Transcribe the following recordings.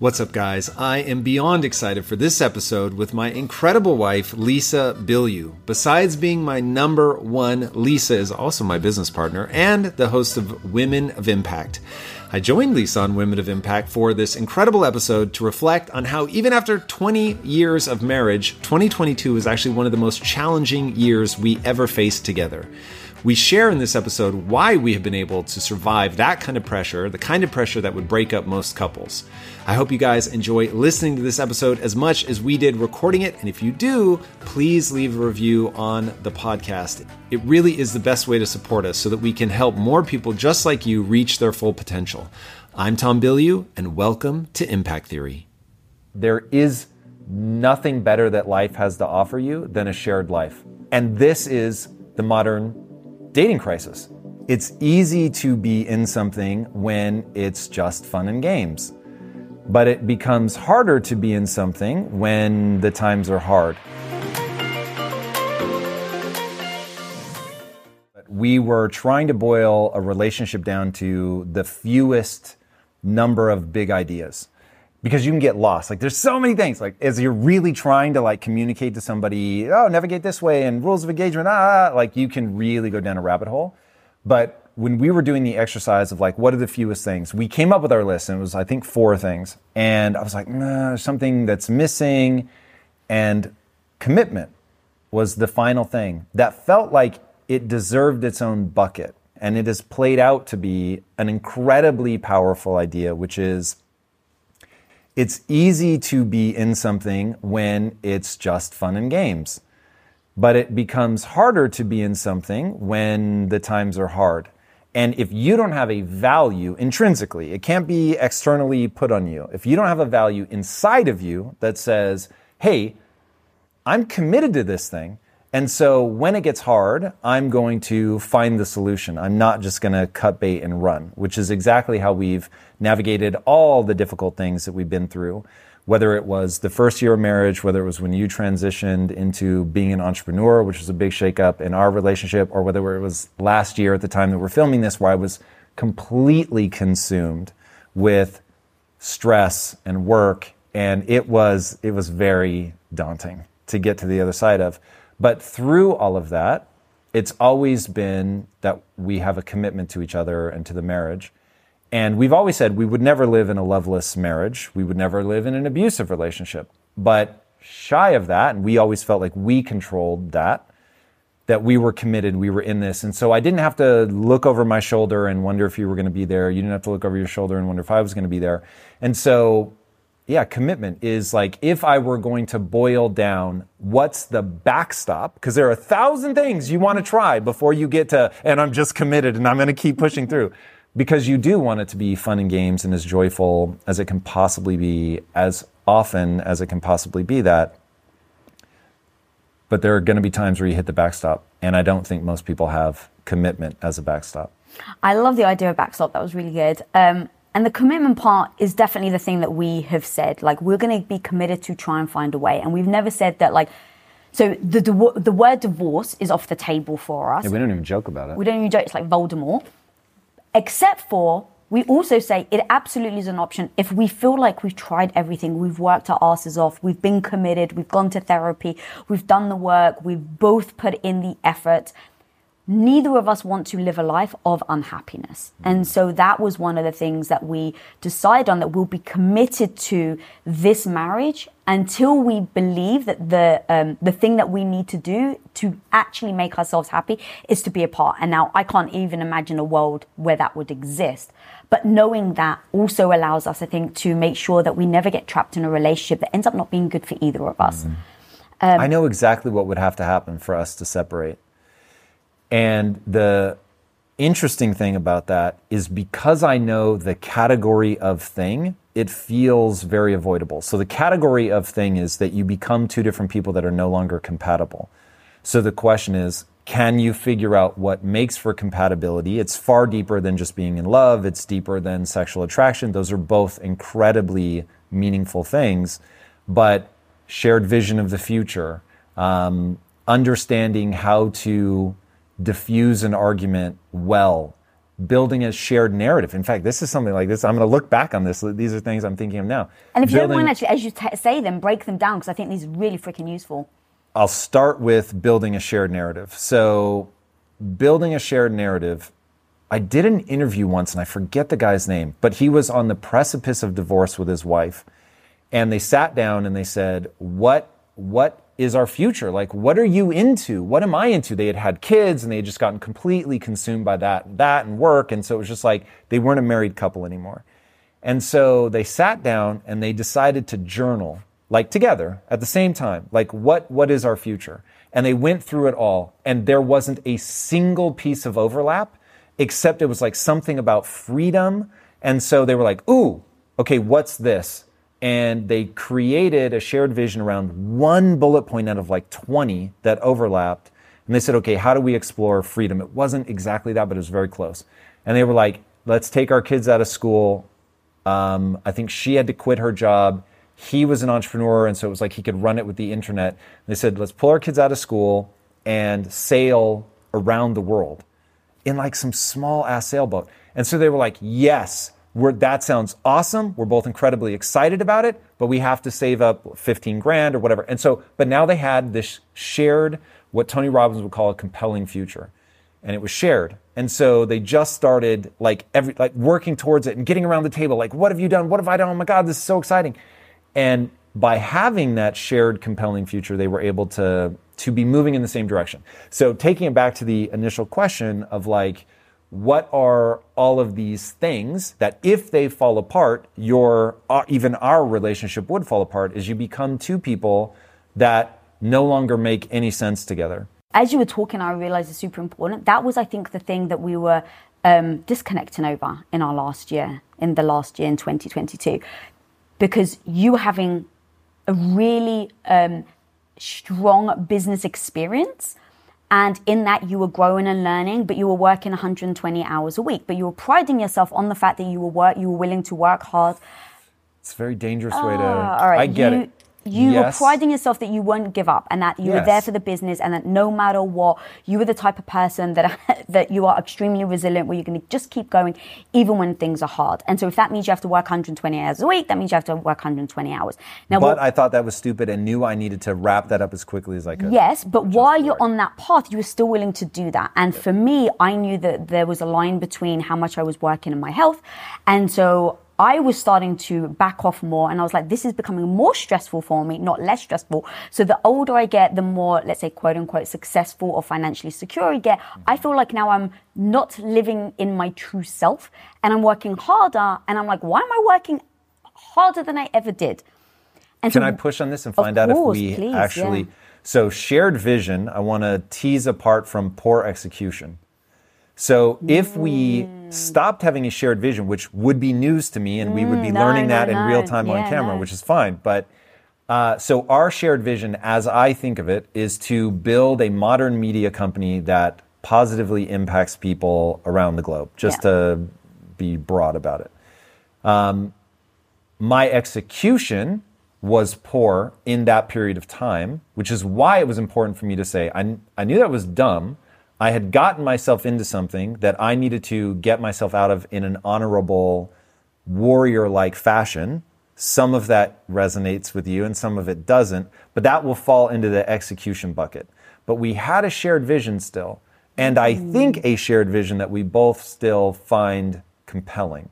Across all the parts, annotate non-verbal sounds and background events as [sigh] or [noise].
What's up, guys? I am beyond excited for this episode with my incredible wife, Lisa Bilyeu. Besides being my number one, Lisa is also my business partner and the host of Women of Impact. I joined Lisa on Women of Impact for this incredible episode to reflect on how, even after 20 years of marriage, 2022 is actually one of the most challenging years we ever faced together. We share in this episode why we have been able to survive that kind of pressure, the kind of pressure that would break up most couples. I hope you guys enjoy listening to this episode as much as we did recording it. And if you do, please leave a review on the podcast. It really is the best way to support us so that we can help more people just like you reach their full potential. I'm Tom Bilyeu, and welcome to Impact Theory. There is nothing better that life has to offer you than a shared life. And this is the modern dating crisis. It's easy to be in something when it's just fun and games, but it becomes harder to be in something when the times are hard. We were trying to boil a relationship down to the fewest number of big ideas because you can get lost. Like there's so many things. Like as you're really trying to like communicate to somebody, oh, navigate this way and rules of engagement, ah, like you can really go down a rabbit hole. But when we were doing the exercise of like what are the fewest things, we came up with our list and it was I think four things. And I was like, nah, something that's missing, and commitment was the final thing that felt like it deserved its own bucket. And it has played out to be an incredibly powerful idea, which is it's easy to be in something when it's just fun and games, but it becomes harder to be in something when the times are hard. And if you don't have a value intrinsically, it can't be externally put on you. If you don't have a value inside of you that says, hey, I'm committed to this thing, and so when it gets hard, I'm going to find the solution. I'm not just going to cut bait and run, which is exactly how we've navigated all the difficult things that we've been through. Whether it was the first year of marriage, whether it was when you transitioned into being an entrepreneur, which was a big shakeup in our relationship, or whether it was last year at the time that we're filming this, where I was completely consumed with stress and work, and it was it was very daunting to get to the other side of. But through all of that, it's always been that we have a commitment to each other and to the marriage. And we've always said we would never live in a loveless marriage. We would never live in an abusive relationship. But shy of that, and we always felt like we controlled that, that we were committed, we were in this. And so I didn't have to look over my shoulder and wonder if you were going to be there. You didn't have to look over your shoulder and wonder if I was going to be there. And so yeah, commitment is like if I were going to boil down what's the backstop, because there are a thousand things you want to try before you get to, and I'm just committed and I'm going to keep pushing through. Because you do want it to be fun and games and as joyful as it can possibly be, as often as it can possibly be that. But there are going to be times where you hit the backstop. And I don't think most people have commitment as a backstop. I love the idea of backstop. That was really good. Um, and the commitment part is definitely the thing that we have said. Like, we're going to be committed to try and find a way. And we've never said that, like, so the, the, the word divorce is off the table for us. Yeah, we don't even joke about it. We don't even joke. It's like Voldemort. Except for, we also say it absolutely is an option if we feel like we've tried everything, we've worked our asses off, we've been committed, we've gone to therapy, we've done the work, we've both put in the effort neither of us want to live a life of unhappiness. And so that was one of the things that we decided on that we'll be committed to this marriage until we believe that the um, the thing that we need to do to actually make ourselves happy is to be apart. And now I can't even imagine a world where that would exist. But knowing that also allows us, I think, to make sure that we never get trapped in a relationship that ends up not being good for either of us. Mm-hmm. Um, I know exactly what would have to happen for us to separate. And the interesting thing about that is because I know the category of thing it feels very avoidable. So the category of thing is that you become two different people that are no longer compatible. So the question is, can you figure out what makes for compatibility? It's far deeper than just being in love, it's deeper than sexual attraction. Those are both incredibly meaningful things, but shared vision of the future, um, understanding how to diffuse an argument well, building a shared narrative. In fact, this is something like this. I'm going to look back on this. These are things I'm thinking of now. And if you don't Building- mind, actually, as you t- say them, break them down because I think these are really freaking useful. I'll start with building a shared narrative. So, building a shared narrative. I did an interview once and I forget the guy's name, but he was on the precipice of divorce with his wife. And they sat down and they said, "What what is our future? Like what are you into? What am I into?" They had had kids and they had just gotten completely consumed by that and that and work, and so it was just like they weren't a married couple anymore. And so they sat down and they decided to journal, like together at the same time, like what, what is our future? And they went through it all, and there wasn't a single piece of overlap, except it was like something about freedom. And so they were like, ooh, okay, what's this? And they created a shared vision around one bullet point out of like 20 that overlapped. And they said, okay, how do we explore freedom? It wasn't exactly that, but it was very close. And they were like, let's take our kids out of school. Um, I think she had to quit her job. He was an entrepreneur, and so it was like he could run it with the internet. They said, let's pull our kids out of school and sail around the world in like some small ass sailboat. And so they were like, yes, we're, that sounds awesome. We're both incredibly excited about it, but we have to save up 15 grand or whatever. And so, but now they had this shared, what Tony Robbins would call a compelling future. And it was shared. And so they just started like every, like working towards it and getting around the table. Like, what have you done? What have I done? Oh my God, this is so exciting. And by having that shared compelling future, they were able to, to be moving in the same direction. So taking it back to the initial question of like, what are all of these things that if they fall apart, your, uh, even our relationship would fall apart is you become two people that no longer make any sense together. As you were talking, I realized it's super important. That was, I think, the thing that we were um, disconnecting over in our last year, in the last year in 2022, because you were having a really um, strong business experience. And in that, you were growing and learning, but you were working 120 hours a week. But you were priding yourself on the fact that you were work, you were willing to work hard. It's a very dangerous way to. Ah, all right. I get you, it. You Yes. were priding yourself that you wouldn't give up and that you were there for the business and that no matter what, you were the type of person that [laughs] that you are extremely resilient where you're going to just keep going even when things are hard. And so if that means you have to work 120 hours a week, that means you have to work 120 hours. Now, But I thought that was stupid and knew I needed to wrap that up as quickly as I could. Yes, but while you're it. on that path, you were still willing to do that. And for me, I knew that there was a line between how much I was working and my health. And so I was starting to back off more. And I was like, this is becoming more stressful for me, not less stressful. So the older I get, the more, let's say, quote unquote, successful or financially secure I get. I feel like now I'm not living in my true self and I'm working harder. And I'm like, why am I working harder than I ever did? And Can so I push on this and find out if we please, actually. yeah. So, shared vision, I want to tease apart from poor execution. So, if we Mm. Stopped having a shared vision, which would be news to me, and we would be Mm, no, learning no, that in real time on camera, which is fine. But uh, so, our shared vision, as I think of it, is to build a modern media company that positively impacts people around the globe, just Yeah. to be broad about it my execution was poor in that period of time, which is why it was important for me to say, I, I knew that was dumb. I had gotten myself into something that I needed to get myself out of in an honorable, warrior like fashion. Some of that resonates with you and some of it doesn't, but that will fall into the execution bucket. But we had a shared vision still, and I mm-hmm. think a shared vision that we both still find compelling.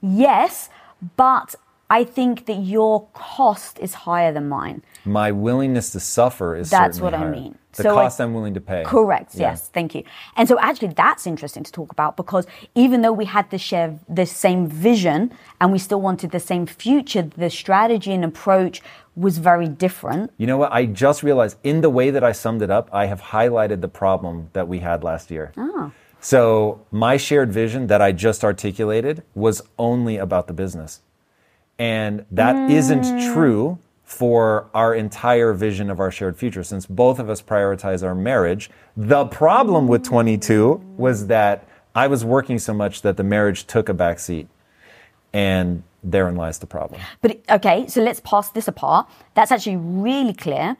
Yes, but I think that your cost is higher than mine. My willingness to suffer is That's what I mean. The So cost I'm willing to pay. Correct. Yeah. Yes. Thank you. And so actually that's interesting to talk about because even though we had the share the same vision and we still wanted the same future, the strategy and approach was very different. You know what? I just realized in the way that I summed it up, I have highlighted the problem that we had last year. Oh. So my shared vision that I just articulated was only about the business. And that not mm. true for our entire vision of our shared future since both of us prioritize our marriage. The problem with 22 was that I was working so much that the marriage took a back seat. And therein lies the problem. But okay, so let's pass this apart. That's actually really clear.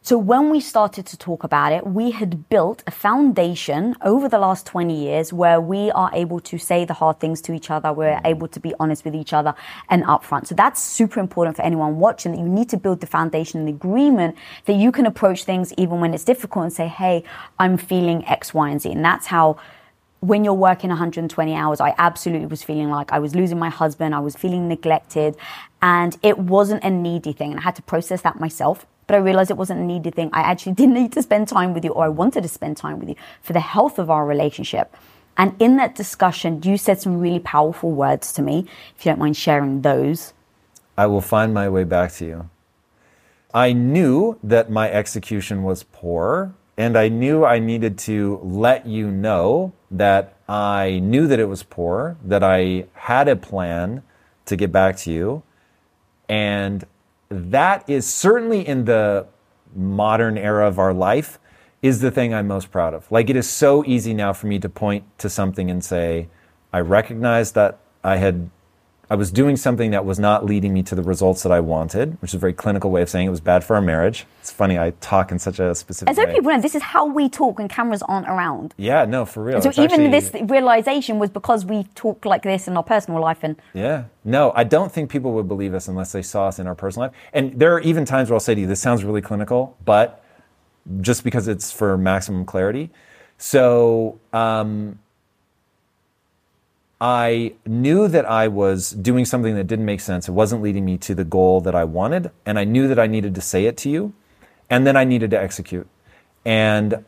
So when we started to talk about it, we had built a foundation over the last 20 years where we are able to say the hard things to each other. We're able to be honest with each other and upfront. So that's super important for anyone watching that you need to build the foundation and the agreement that you can approach things even when it's difficult and say, Hey, I'm feeling X, Y, and Z. And that's how when you're working 120 hours, I absolutely was feeling like I was losing my husband. I was feeling neglected and it wasn't a needy thing. And I had to process that myself but I realized it wasn't a needed thing. I actually [laughs] didn't need to spend time with you, or I wanted to spend time with you for the health of our relationship. And in that discussion, you said some really powerful words to me. If you don't mind sharing those. I will find my way back to you. I knew that my execution was poor, and I knew I needed to let you know that I knew that it was poor, that I had a plan to get back to you, and that is certainly in the modern era of our life is the thing I'm most proud of. Like it is so easy now for me to point to something and say, I recognize that I had I was doing something that was not leading me to the results that I wanted, which is a very clinical way of saying it was bad for our marriage. It's funny, I talk in such a specific As way. people know, this is how we talk when cameras aren't around. Yeah, no, for real. so it's even actually, this realization was because we talk like this in our personal life. And yeah, no, I don't think people would believe us unless they saw us in our personal life. And there are even times where I'll say to you, this sounds really clinical, but just because it's for maximum clarity. So, um, I knew that I was doing something that didn't make sense. It wasn't leading me to the goal that I wanted. And I knew that I needed to say it to you. And then I needed to execute. And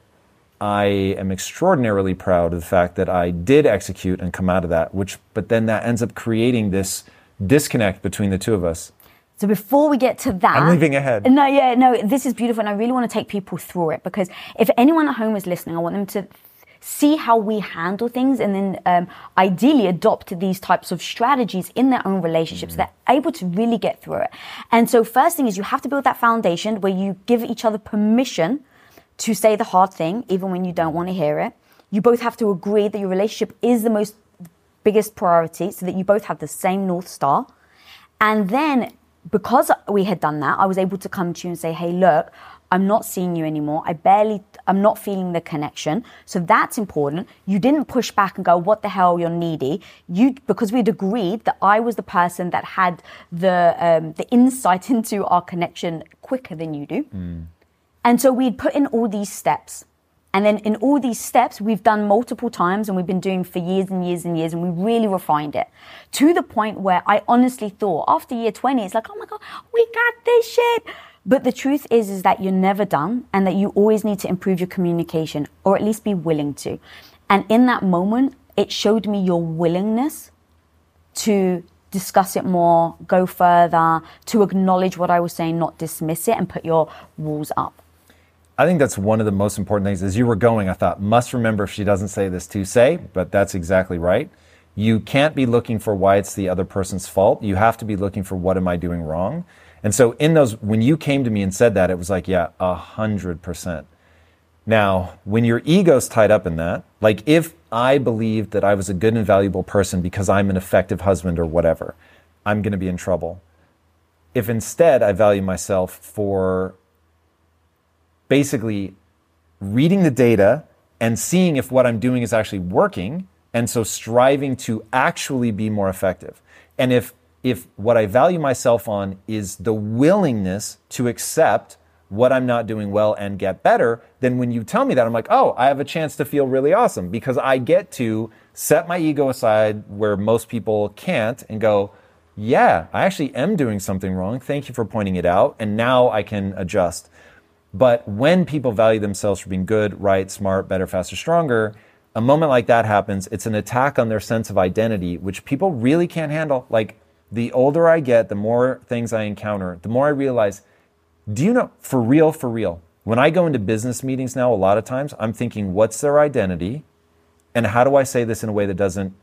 I am extraordinarily proud of the fact that I did execute and come out of that, which, but then that ends up creating this disconnect between the two of us. So before we get to that, I'm leaving ahead. No, yeah, no, this is beautiful, and I really want to take people through it because if anyone at home is listening, I want them to see how we handle things, and then um, ideally adopt these types of strategies in their own relationships. Mm-hmm. They're able to really get through it. And so, first thing is you have to build that foundation where you give each other permission to say the hard thing, even when you don't want to hear it. You both have to agree that your relationship is the most biggest priority, so that you both have the same north star. And then because we had done that, I was able to come to you and say, hey, look, I'm not seeing you anymore. I barely, I'm not feeling the connection. So that's important. You didn't push back and go, what the hell, you're needy. You, because we'd agreed that I was the person that had the, um, the insight [laughs] into our connection quicker than you do. Mm. And so we'd put in all these steps. And then in all these steps, we've done multiple times and we've been doing for years and years and years, and we really refined it to the point where I honestly thought after year 20, it's like, oh my God, we got this shit. But the truth is, is that you're never done and that you always need to improve your communication or at least be willing to. And in that moment, it showed me your willingness to discuss it more, go further, to acknowledge what I was saying, not dismiss it and put your walls up. I think that's one of the most important things. As you were going, I thought, must remember if she doesn't say this to say, but that's exactly right. You can't be looking for why it's the other person's fault. You have to be looking for what am I doing wrong? And so in those, when you came to me and said that, it was like, yeah, a hundred percent. Now, when your ego's tied up in that, like if I believed that I was a good and valuable person because I'm an effective husband or whatever, I'm going to be in trouble. If instead I value myself for basically reading the data and seeing if what I'm doing is actually working, and so striving to actually be more effective. And if if what I value myself on is the willingness to accept what I'm not doing well and get better, then when you tell me that, I'm like, oh, I have a chance to feel really awesome because I get to set my ego aside where most people can't and go, yeah, I actually am doing something wrong. Thank you for pointing it out. And now I can adjust. But when people value themselves for being good, right, smart, better, faster, stronger, a moment like that happens, it's an attack on their sense of identity, which people really can't handle. Like, the older I get, the more things I encounter, the more I realize, do you know, for real, for real, when I go into business meetings now, a lot of times I'm thinking, what's their identity? And how do I say this in a way that doesn't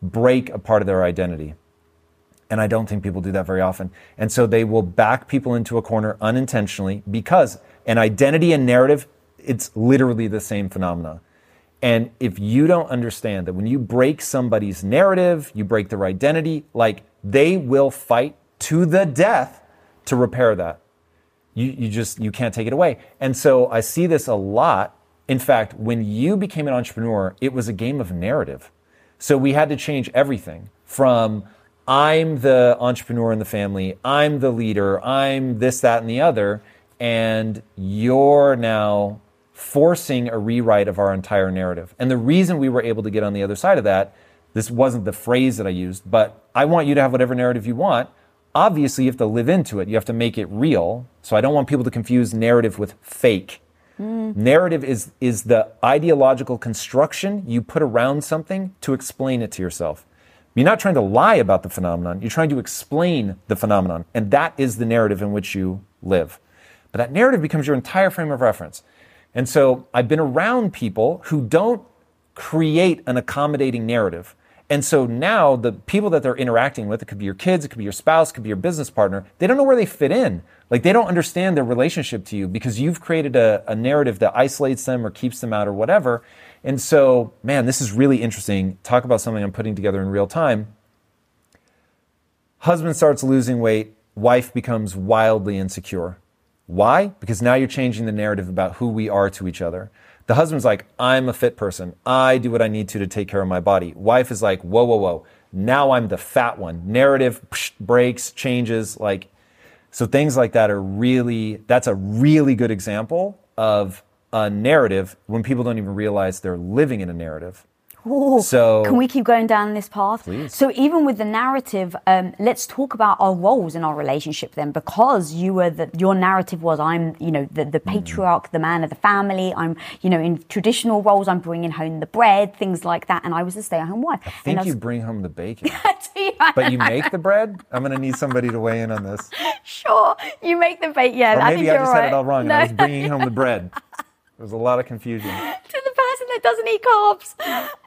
break a part of their identity? And I don't think people do that very often. And so they will back people into a corner unintentionally because an identity and narrative, it's literally the same phenomena. And if you don't understand that when you break somebody's narrative, you break their identity, like they will fight to the death to repair that. You, you just, you can't take it away. And so I see this a lot. In fact, when you became an entrepreneur, it was a game of narrative. So we had to change everything from I'm the entrepreneur in the family, I'm the leader, I'm this, that, and the other. And you're now forcing a rewrite of our entire narrative. And the reason we were able to get on the other side of that, this wasn't the phrase that I used, but I want you to have whatever narrative you want. Obviously, you have to live into it. You have to make it real. So I don't want people to confuse narrative with fake. Mm. Narrative is, is the ideological construction you put around something to explain it to yourself. You're not trying to lie about the phenomenon, you're trying to explain the phenomenon. And that is the narrative in which you live. But that narrative becomes your entire frame of reference. And so I've been around people who don't create an accommodating narrative. And so now the people that they're interacting with, it could be your kids, it could be your spouse, it could be your business partner, they don't know where they fit in. Like they don't understand their relationship to you because you've created a, a narrative that isolates them or keeps them out or whatever. And so, man, this is really interesting. Talk about something I'm putting together in real time. Husband starts losing weight, wife becomes wildly insecure. Why? Because now you're changing the narrative about who we are to each other. The husband's like, I'm a fit person. I do what I need to to take care of my body. Wife is like, whoa, whoa, whoa. Now I'm the fat one. Narrative psh, breaks, changes. Like, so things like that are really, that's a really good example of a narrative when people don't even realize they're living in a narrative. Ooh, so can we keep going down this path? Please. So even with the narrative, um, let's talk about our roles in our relationship then, because you were the, your narrative was I'm you know the, the mm. patriarch, mm. the man of the family. I'm you know in traditional roles I'm bringing home the bread, things like that, and I was a stay-at-home wife. I think I was, you bring home the bacon, [laughs] but you make the bread. I'm going to need somebody to weigh in on this. [laughs] Sure, you make the bacon. Yeah, or I maybe I just right. had it all wrong. No. I was bringing home the bread. [laughs] There was a lot of confusion. [laughs] to the person that doesn't eat carbs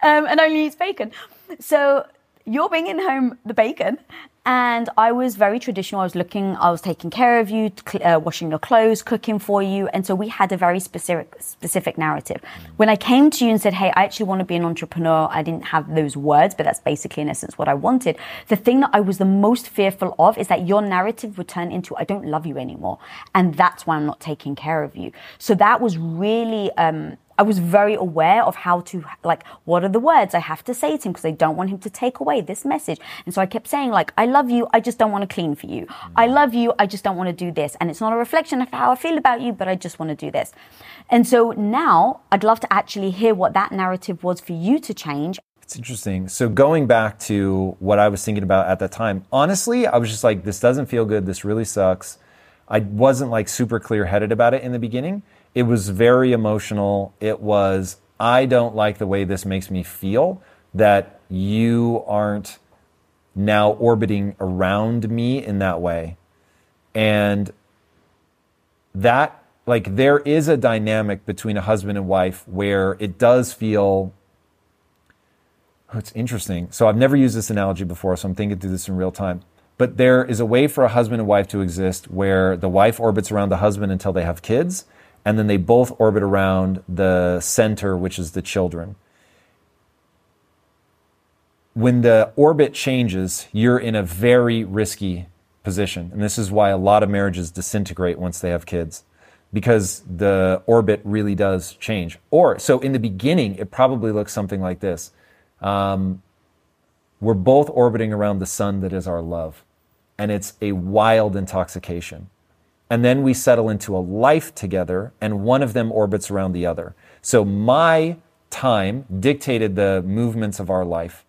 um, and only eats bacon. So you're bringing home the bacon, and I was very traditional. I was looking, I was taking care of you, uh, washing your clothes, cooking for you. And so we had a very specific, specific narrative. When I came to you and said, Hey, I actually want to be an entrepreneur, I didn't have those words, but that's basically in essence what I wanted. The thing that I was the most fearful of is that your narrative would turn into, I don't love you anymore. And that's why I'm not taking care of you. So that was really, um, I was very aware of how to, like, what are the words I have to say to him because I don't want him to take away this message. And so I kept saying, like, I love you, I just don't want to clean for you. I mm. love you, I just don't want to do this. And it's not a reflection of how I feel about you, but I just want to do this. And so now I'd love to actually hear what that narrative was for you to change. It's interesting. So going back to what I was thinking about at that time, honestly, I was just like, this doesn't feel good. This really sucks. I wasn't like super clear headed about it in the beginning. It was very emotional. It was, I don't like the way this makes me feel that you aren't now orbiting around me in that way. And that, like, there is a dynamic between a husband and wife where it does feel. Oh, it's interesting. So I've never used this analogy before, so I'm thinking through this in real time. But there is a way for a husband and wife to exist where the wife orbits around the husband until they have kids, and then they both orbit around the center, which is the children. When the orbit changes, you're in a very risky position. And this is why a lot of marriages disintegrate once they have kids, because the orbit really does change. Or, so in the beginning, it probably looks something like this. Um, we're both orbiting around the sun that is our love, and it's a wild intoxication and then we settle into a life together, and one of them orbits around the other. So my time dictated the movements of our life.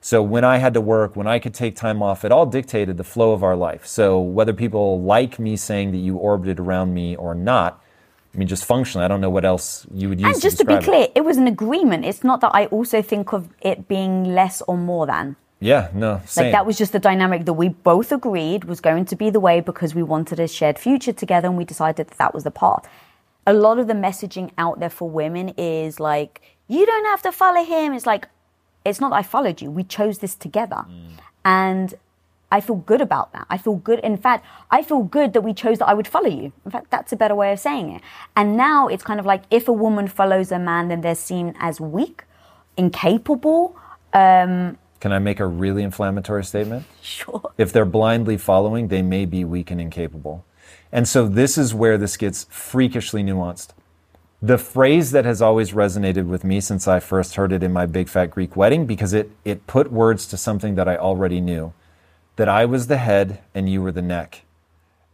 So when I had to work, when I could take time off, it all dictated the flow of our life. So whether people like me saying that you orbited around me or not, I mean, just functionally, I don't know what else you would use. And just to, to be clear, it. it was an agreement. It's not that I also think of it being less or more than. Yeah, no, same. Like that was just the dynamic that we both agreed was going to be the way because we wanted a shared future together and we decided that that was the path. A lot of the messaging out there for women is like, you don't have to follow him. It's like, it's not I followed you. We chose this together. Mm. And I feel good about that. I feel good. In fact, I feel good that we chose that I would follow you. In fact, that's a better way of saying it. And now it's kind of like if a woman follows a man, then they're seen as weak, incapable. Um, Can I make a really inflammatory statement? sure. If they're blindly following, they may be weak and incapable. And so this is where this gets freakishly nuanced. The phrase that has always resonated with me since I first heard it in my big fat Greek wedding, because it, it put words to something that I already knew that I was the head and you were the neck.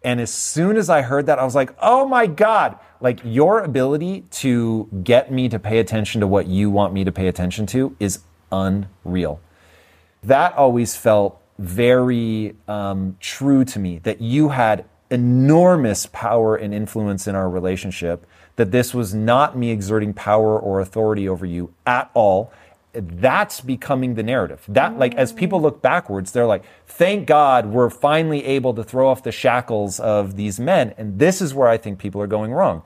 And as soon as I heard that, I was like, oh my God, like your ability to get me to pay attention to what you want me to pay attention to is unreal. That always felt very um, true to me that you had enormous power and influence in our relationship, that this was not me exerting power or authority over you at all that's becoming the narrative. That, like, as people look backwards, they're like, thank God we're finally able to throw off the shackles of these men. And this is where I think people are going wrong.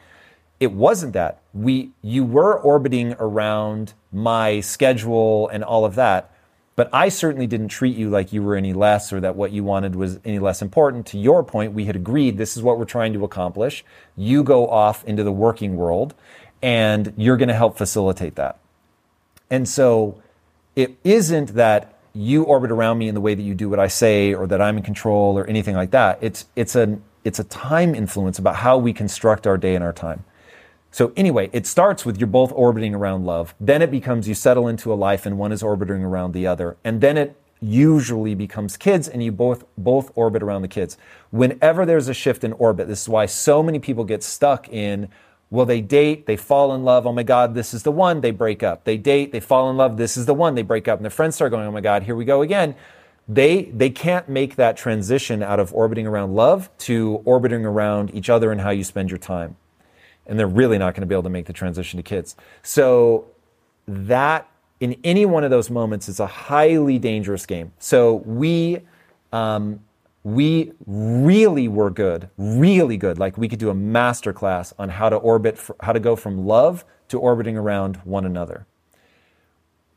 It wasn't that. We, you were orbiting around my schedule and all of that, but I certainly didn't treat you like you were any less or that what you wanted was any less important. To your point, we had agreed this is what we're trying to accomplish. You go off into the working world and you're going to help facilitate that. And so it isn't that you orbit around me in the way that you do what I say or that I'm in control or anything like that. It's, it's, a, it's a time influence about how we construct our day and our time. So anyway, it starts with you're both orbiting around love. Then it becomes you settle into a life and one is orbiting around the other. And then it usually becomes kids and you both both orbit around the kids. Whenever there's a shift in orbit, this is why so many people get stuck in well, they date, they fall in love. Oh my God, this is the one. They break up. They date, they fall in love. This is the one. They break up. And their friends start going, oh my God, here we go again. They, they can't make that transition out of orbiting around love to orbiting around each other and how you spend your time. And they're really not going to be able to make the transition to kids. So that in any one of those moments is a highly dangerous game. So we, um, we really were good, really good. Like we could do a master class on how to orbit, how to go from love to orbiting around one another.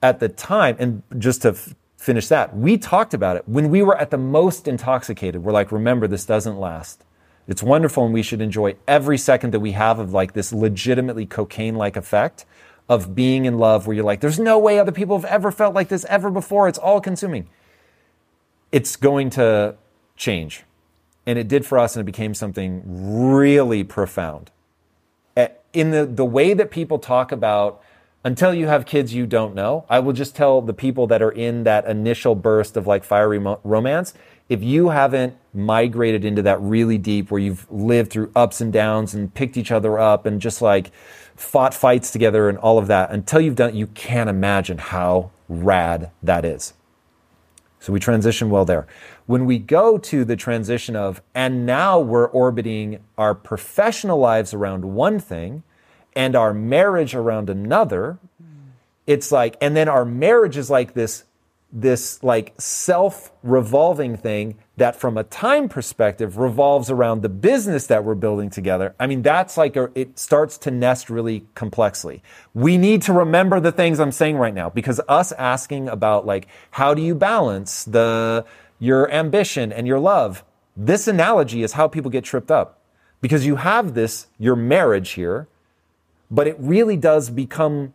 At the time, and just to f- finish that, we talked about it when we were at the most intoxicated. We're like, remember, this doesn't last. It's wonderful and we should enjoy every second that we have of like this legitimately cocaine like effect of being in love where you're like, there's no way other people have ever felt like this ever before. It's all consuming. It's going to change. And it did for us, and it became something really profound. In the, the way that people talk about, until you have kids you don't know, I will just tell the people that are in that initial burst of like fiery romance, if you haven't migrated into that really deep where you've lived through ups and downs and picked each other up and just like fought fights together and all of that, until you've done it, you can't imagine how rad that is. So we transition well there. When we go to the transition of, and now we're orbiting our professional lives around one thing and our marriage around another, it's like, and then our marriage is like this, this like self revolving thing that from a time perspective revolves around the business that we're building together. I mean, that's like, a, it starts to nest really complexly. We need to remember the things I'm saying right now because us asking about like, how do you balance the, your ambition and your love. This analogy is how people get tripped up because you have this, your marriage here, but it really does become,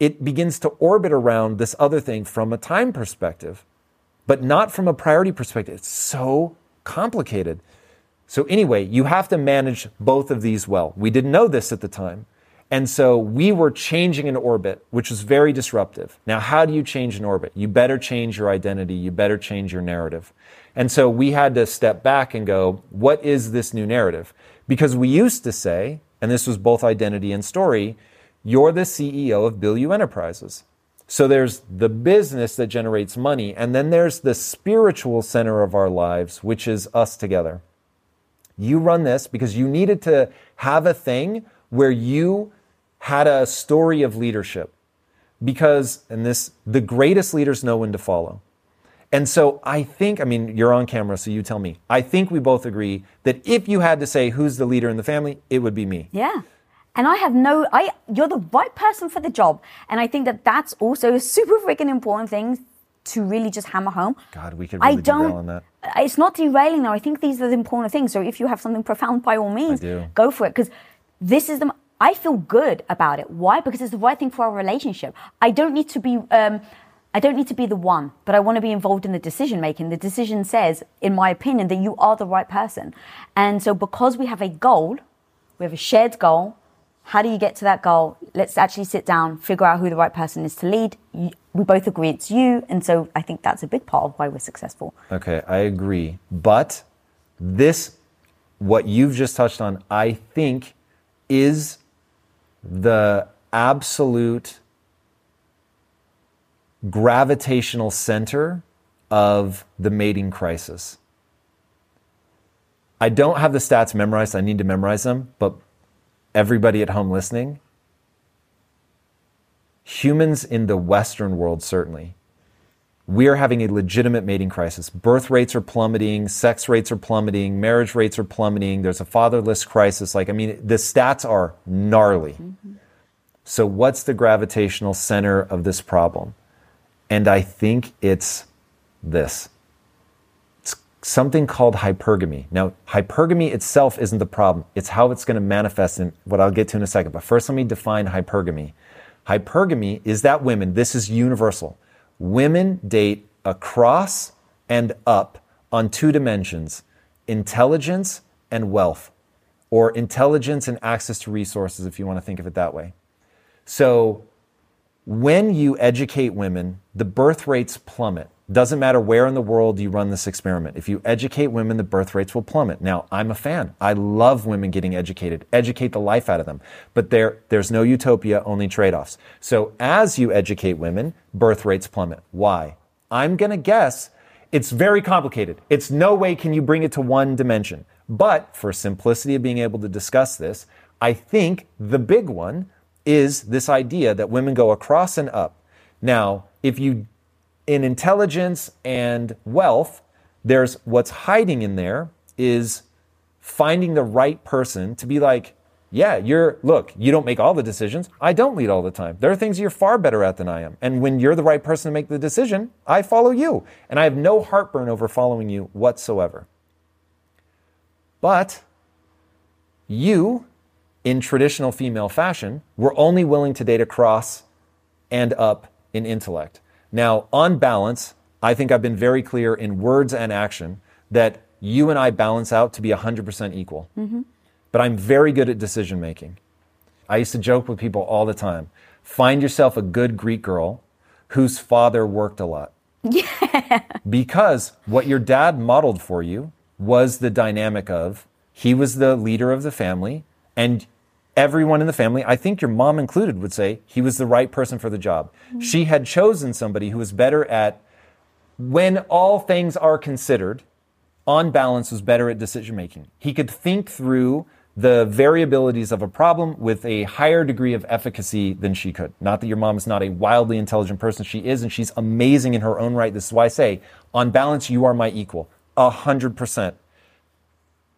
it begins to orbit around this other thing from a time perspective, but not from a priority perspective. It's so complicated. So, anyway, you have to manage both of these well. We didn't know this at the time. And so we were changing an orbit, which was very disruptive. Now, how do you change an orbit? You better change your identity. You better change your narrative. And so we had to step back and go, what is this new narrative? Because we used to say, and this was both identity and story, you're the CEO of Bilyeu Enterprises. So there's the business that generates money, and then there's the spiritual center of our lives, which is us together. You run this because you needed to have a thing where you had a story of leadership because, and this, the greatest leaders know when to follow. And so I think, I mean, you're on camera, so you tell me. I think we both agree that if you had to say who's the leader in the family, it would be me. Yeah. And I have no, I, you're the right person for the job. And I think that that's also a super freaking important thing to really just hammer home. God, we could really I don't, on that. it's not derailing though. I think these are the important things. So if you have something profound, by all means, go for it. Because this is the. I feel good about it. Why? Because it's the right thing for our relationship. I don't need to be. Um, I don't need to be the one, but I want to be involved in the decision making. The decision says, in my opinion, that you are the right person. And so, because we have a goal, we have a shared goal. How do you get to that goal? Let's actually sit down, figure out who the right person is to lead. We both agree it's you. And so, I think that's a big part of why we're successful. Okay, I agree. But this, what you've just touched on, I think is the absolute gravitational center of the mating crisis. I don't have the stats memorized. I need to memorize them, but everybody at home listening, humans in the Western world, certainly, we are having a legitimate mating crisis. Birth rates are plummeting, sex rates are plummeting, marriage rates are plummeting. There's a fatherless crisis. Like, I mean, the stats are gnarly. Mm-hmm. So, what's the gravitational center of this problem? And I think it's this something called hypergamy. Now, hypergamy itself isn't the problem, it's how it's going to manifest in what I'll get to in a second. But first, let me define hypergamy. Hypergamy is that women, this is universal, women date across and up on two dimensions intelligence and wealth, or intelligence and access to resources, if you want to think of it that way. So, when you educate women, the birth rates plummet. Doesn't matter where in the world you run this experiment. If you educate women, the birth rates will plummet. Now, I'm a fan. I love women getting educated. Educate the life out of them. But there, there's no utopia, only trade-offs. So as you educate women, birth rates plummet. Why? I'm going to guess it's very complicated. It's no way can you bring it to one dimension. But for simplicity of being able to discuss this, I think the big one is this idea that women go across and up. Now, if you, in intelligence and wealth, there's what's hiding in there is finding the right person to be like, yeah, you're, look, you don't make all the decisions. I don't lead all the time. There are things you're far better at than I am. And when you're the right person to make the decision, I follow you. And I have no heartburn over following you whatsoever. But you, in traditional female fashion, were only willing to date across and up in intellect. Now, on balance, I think I've been very clear in words and action that you and I balance out to be 100% equal. Mm-hmm. But I'm very good at decision making. I used to joke with people all the time find yourself a good Greek girl whose father worked a lot. Yeah. [laughs] Because what your dad modeled for you was the dynamic of he was the leader of the family, and everyone in the family, I think your mom included, would say he was the right person for the job. Mm-hmm. She had chosen somebody who was better at, when all things are considered, on balance, was better at decision making. He could think through the variabilities of a problem with a higher degree of efficacy than she could. Not that your mom is not a wildly intelligent person. She is, and she's amazing in her own right. This is why I say, on balance, you are my equal. A hundred percent.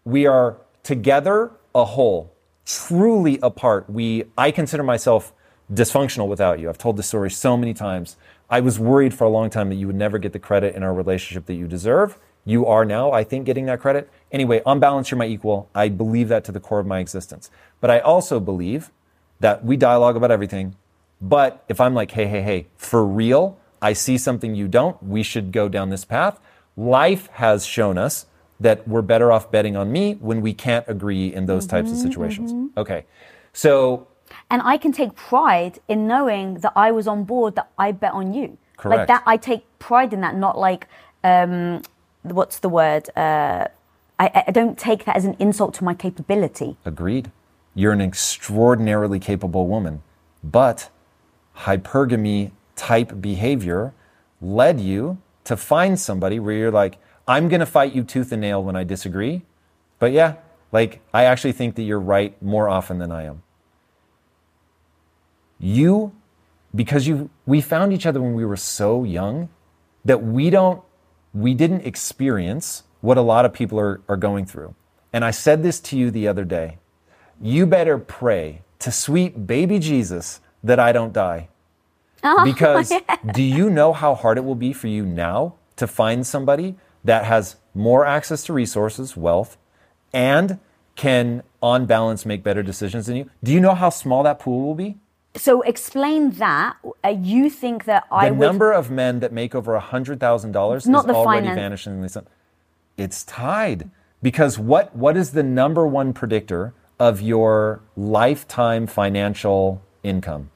We are together a whole, truly apart. We, I consider myself dysfunctional without you. I've told this story so many times. I was worried for a long time that you would never get the credit in our relationship that you deserve. You are now, I think, getting that credit. Anyway, on balance, you're my equal. I believe that to the core of my existence. But I also believe that we dialogue about everything. But if I'm like, hey, hey, hey, for real, I see something you don't, we should go down this path. Life has shown us that we're better off betting on me when we can't agree in those types of situations. Okay. So And I can take pride in knowing that I was on board, that I bet on you. Correct. Like that, I take pride in that, not like, um, what's the word? Uh, I, I don't take that as an insult to my capability. Agreed. You're an extraordinarily capable woman, but hypergamy type behavior led you to find somebody where you're like, I'm going to fight you tooth and nail when I disagree. But yeah, like, I actually think that you're right more often than I am. You, because you, we found each other when we were so young that we don't, we didn't experience what a lot of people are, are going through. And I said this to you the other day. You better pray to sweet baby Jesus that I don't die. Oh, [laughs] because do you know how hard it will be for you now to find somebody that has more access to resources, wealth, and can, on balance, make better decisions than you. Do you know how small that pool will be? So explain that. Uh, you think that The would. number of men that make over $100,000 is the already finan- vanishing in. It's tied. Because what, what is the number one predictor of your lifetime financial income?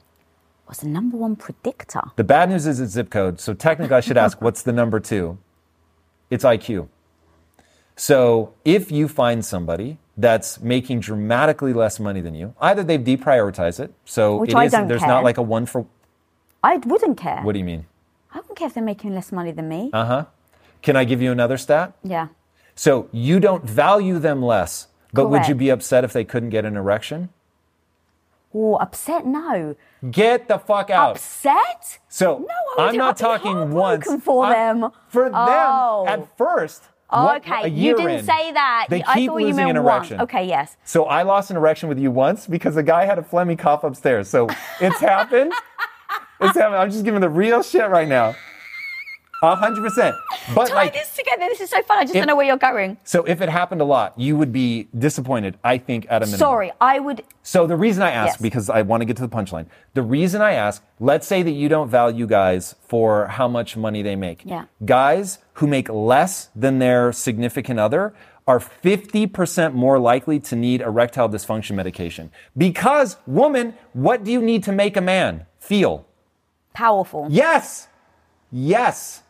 What's the number one predictor? The bad news is it's zip code. So technically, I should ask, [laughs] what's the number two? It's IQ. So if you find somebody that's making dramatically less money than you, either they've deprioritized it, so Which it I isn't- don't there's care. not like a one for. I wouldn't care. What do you mean? I don't care if they're making less money than me. Uh huh. Can I give you another stat? yeah. So you don't value them less, but would you be upset if they couldn't get an erection? Or upset? No. Get the fuck out. Upset? So No, I I'm not talking once. for I'm- them. For Oh. them, at first. Oh, what- okay. You didn't in, say that. They I keep thought you losing meant an once. erection. Okay, yes. So I lost an erection with you once because the guy had a phlegmy cough upstairs. So it's happened. [laughs] it's happened. I'm just giving the real shit right now. A hundred percent. But Tie like, this together. This is so fun. I just If- don't know where you're going. so if it happened a lot, you would be disappointed. I think at a minimum. Sorry, I would. So the reason I ask, Yes. because I want to get to the punchline, the reason I ask, let's say that you don't value guys for how much money they make. Yeah. Guys who make less than their significant other are 50% more likely to need erectile dysfunction medication. Because, woman, what do you need to make a man feel? Powerful. Yes. Yes.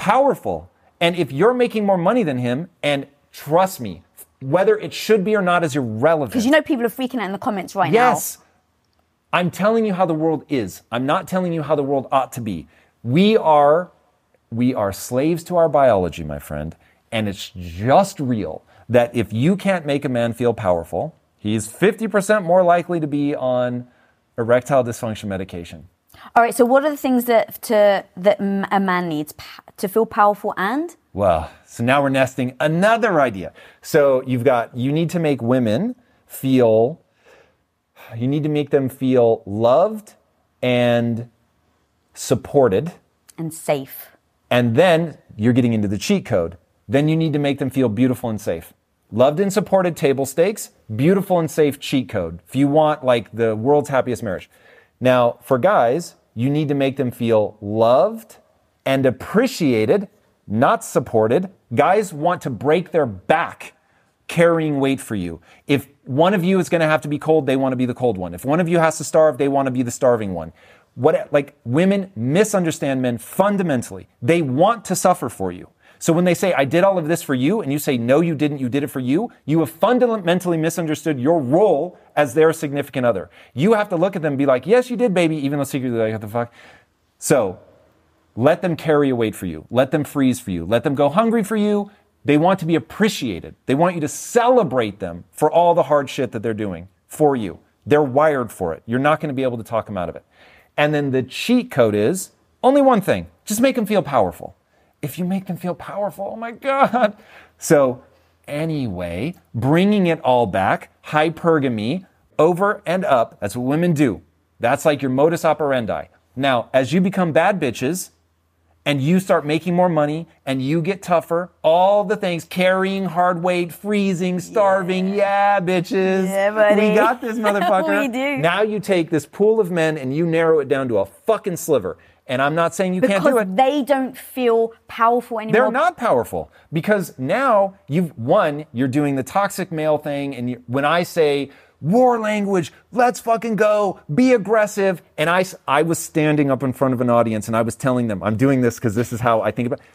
Powerful. And if you're making more money than him, and trust me, whether it should be or not is irrelevant. Because you know people are freaking out in the comments right now. Yes. I'm telling you how the world is. I'm not telling you how the world ought to be. We are we are slaves to our biology, my friend, and it's just real that if you can't make a man feel powerful, he's 50% more likely to be on erectile dysfunction medication. All right. So what are the things that to that a man needs to feel powerful and? Well, so now we're nesting another idea. So you've got, you need to make women feel, you need to make them feel loved and supported. and safe. And then you're getting into the cheat code. Then you need to make them feel beautiful and safe. Loved and supported table stakes, beautiful and safe cheat code. If you want like the world's happiest marriage. Now, for guys, you need to make them feel loved and appreciated, not supported. Guys want to break their back carrying weight for you. If one of you is going to have to be cold, they want to be the cold one. If one of you has to starve, they want to be the starving one. What like women misunderstand men fundamentally. They want to suffer for you. So when they say I did all of this for you and you say no you didn't, you did it for you, you have fundamentally misunderstood your role as their significant other. You have to look at them and be like, "Yes, you did, baby," even though secretly like, "What the fuck?" So, let them carry a weight for you. Let them freeze for you. Let them go hungry for you. They want to be appreciated. They want you to celebrate them for all the hard shit that they're doing for you. They're wired for it. You're not going to be able to talk them out of it. And then the cheat code is only one thing just make them feel powerful. If you make them feel powerful, oh my God. So, anyway, bringing it all back, hypergamy, over and up, that's what women do. That's like your modus operandi. Now, as you become bad bitches, and you start making more money and you get tougher, all the things, carrying hard weight, freezing, starving, yeah, bitches. Yeah, buddy. We got this [laughs] motherfucker. We do. Now you take this pool of men and you narrow it down to a fucking sliver. And I'm not saying you can't do it. they don't feel powerful anymore. They're not powerful because now you've one, you're doing the toxic male thing. And you, when I say war language, let's fucking go, be aggressive. And I, I was standing up in front of an audience and I was telling them, I'm doing this because this is how I think about it.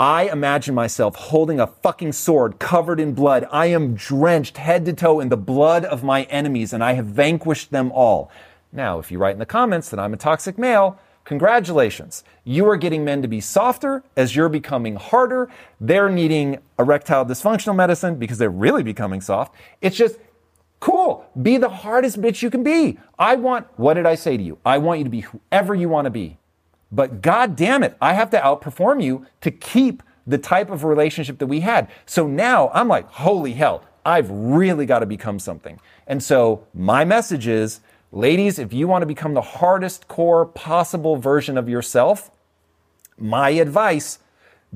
I imagine myself holding a fucking sword covered in blood. I am drenched head to toe in the blood of my enemies and I have vanquished them all. Now, if you write in the comments that I'm a toxic male, congratulations. You are getting men to be softer as you're becoming harder. They're needing erectile dysfunctional medicine because they're really becoming soft. It's just cool. Be the hardest bitch you can be. I want, what did I say to you? I want you to be whoever you want to be. But god damn it, I have to outperform you to keep the type of relationship that we had. So now I'm like, holy hell, I've really got to become something. And so my message is, ladies, if you want to become the hardest core possible version of yourself, my advice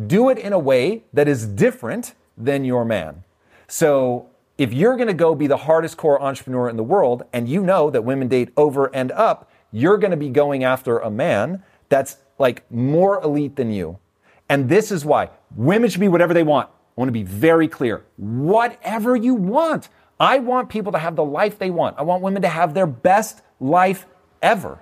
do it in a way that is different than your man. So if you're going to go be the hardest core entrepreneur in the world and you know that women date over and up, you're going to be going after a man that's like more elite than you. And this is why women should be whatever they want. I want to be very clear. Whatever you want. I want people to have the life they want. I want women to have their best life ever.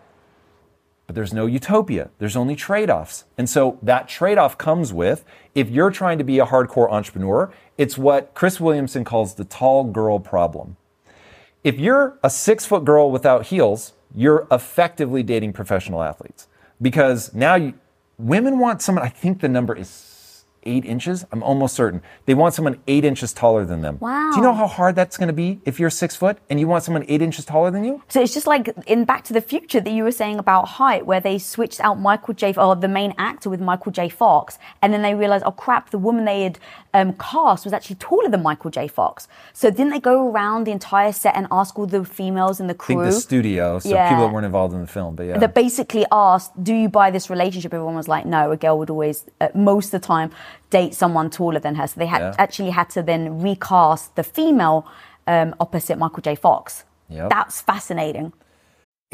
But there's no utopia. There's only trade offs. And so that trade off comes with if you're trying to be a hardcore entrepreneur, it's what Chris Williamson calls the tall girl problem. If you're a six foot girl without heels, you're effectively dating professional athletes because now you, women want someone, I think the number is eight inches. I'm almost certain. They want someone eight inches taller than them. Wow. Do you know how hard that's going to be if you're six foot and you want someone eight inches taller than you? So it's just like in Back to the Future that you were saying about height, where they switched out Michael J. or the main actor with Michael J. Fox, and then they realized, oh crap, the woman they had um, cast was actually taller than Michael J. Fox. So didn't they go around the entire set and ask all the females in the I crew? think the studio, so Yeah. people that weren't involved in the film, but yeah. that basically asked, "Do you buy this relationship?" Everyone was like, "No." A girl would always, uh, most of the time, date someone taller than her. So they had Yeah. actually had to then recast the female um, opposite Michael J. Fox. Yep. That's fascinating.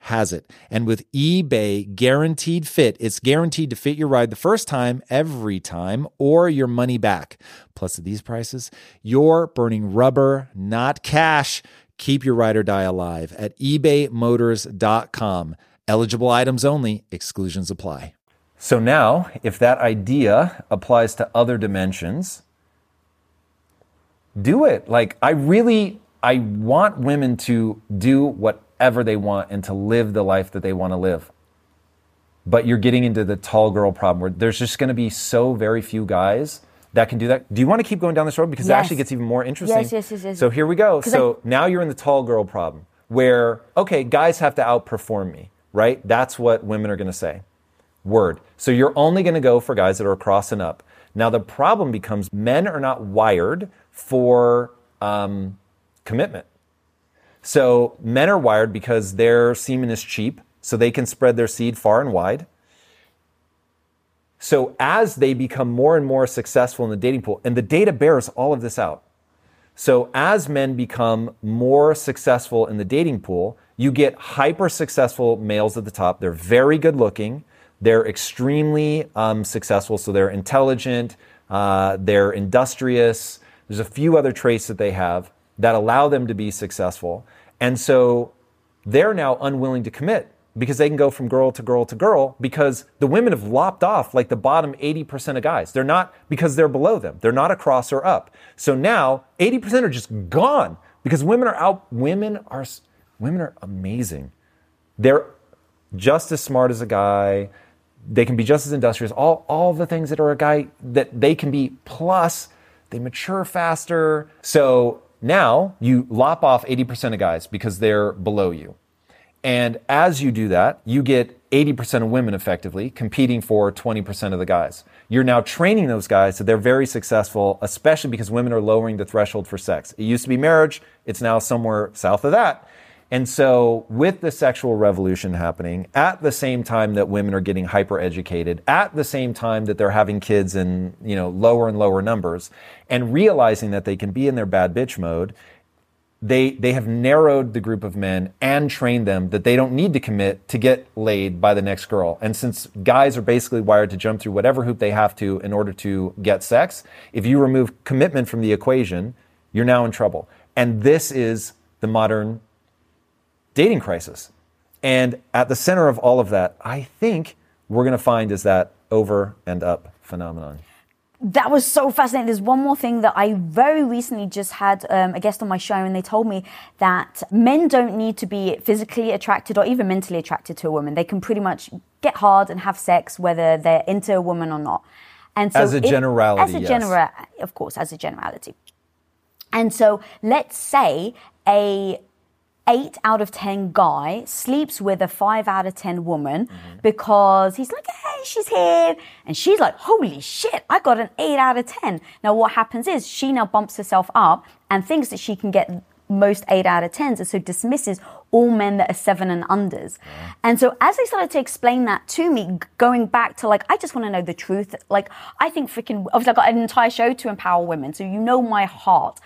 has it. And with eBay guaranteed fit, it's guaranteed to fit your ride the first time, every time, or your money back. Plus, at these prices, you're burning rubber, not cash. Keep your ride or die alive at ebaymotors.com. Eligible items only, exclusions apply. So now, if that idea applies to other dimensions, do it. Like, I really, I want women to do whatever they want and to live the life that they want to live. But you're getting into the tall girl problem where there's just going to be so very few guys that can do that. Do you want to keep going down this road? Because it actually gets even more interesting. Yes, yes, yes, yes. So here we go. So now you're in the tall girl problem where, okay, guys have to outperform me, right? That's what women are going to say. Word. So you're only going to go for guys that are crossing up. Now the problem becomes men are not wired for um, commitment. So men are wired because their semen is cheap, so they can spread their seed far and wide. So as they become more and more successful in the dating pool, and the data bears all of this out. So as men become more successful in the dating pool, you get hyper successful males at the top. They're very good looking. They're extremely um, successful. So they're intelligent. Uh, they're industrious. There's a few other traits that they have that allow them to be successful. And so they're now unwilling to commit because they can go from girl to girl to girl because the women have lopped off like the bottom 80% of guys. They're not because they're below them. They're not across or up. So now 80% are just gone because women are out women are women are amazing. They're just as smart as a guy. They can be just as industrious. All all the things that are a guy that they can be plus they mature faster. So now you lop off 80% of guys because they're below you. And as you do that, you get 80% of women effectively competing for 20% of the guys. You're now training those guys so they're very successful, especially because women are lowering the threshold for sex. It used to be marriage, it's now somewhere south of that. And so, with the sexual revolution happening at the same time that women are getting hyper educated, at the same time that they're having kids in, you know, lower and lower numbers, and realizing that they can be in their bad bitch mode, they they have narrowed the group of men and trained them that they don't need to commit to get laid by the next girl. And since guys are basically wired to jump through whatever hoop they have to in order to get sex, if you remove commitment from the equation, you're now in trouble. And this is the modern dating crisis. And at the center of all of that, I think we're going to find is that over and up phenomenon. That was so fascinating. There's one more thing that I very recently just had um, a guest on my show, and they told me that men don't need to be physically attracted or even mentally attracted to a woman. They can pretty much get hard and have sex whether they're into a woman or not. And so, as a generality, as a yes. genera- of course, as a generality. And so, let's say a eight out of 10 guy sleeps with a five out of 10 woman mm-hmm. because he's like, hey, she's here. And she's like, holy shit, I got an eight out of 10. Now, what happens is she now bumps herself up and thinks that she can get most eight out of 10s and so dismisses all men that are seven and unders. Yeah. And so as they started to explain that to me, going back to like, I just want to know the truth. Like, I think freaking, obviously I got an entire show to empower women. So you know my heart.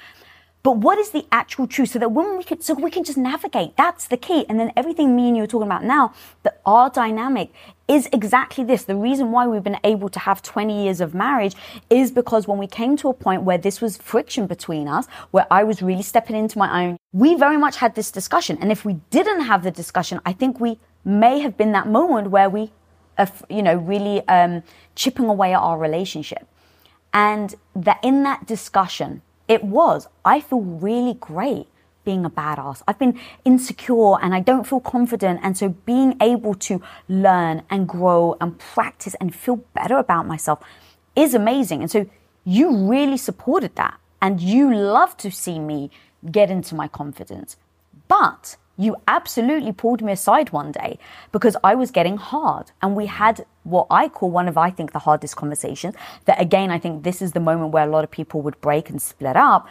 But what is the actual truth so that when we can, so we can just navigate? That's the key. And then everything me and you are talking about now, that our dynamic is exactly this. The reason why we've been able to have 20 years of marriage is because when we came to a point where this was friction between us, where I was really stepping into my own, we very much had this discussion. And if we didn't have the discussion, I think we may have been that moment where we, are, you know, really um, chipping away at our relationship. And that in that discussion, it was. I feel really great being a badass. I've been insecure and I don't feel confident. And so being able to learn and grow and practice and feel better about myself is amazing. And so you really supported that and you love to see me get into my confidence. But you absolutely pulled me aside one day because I was getting hard. And we had what I call one of, I think, the hardest conversations. That again, I think this is the moment where a lot of people would break and split up.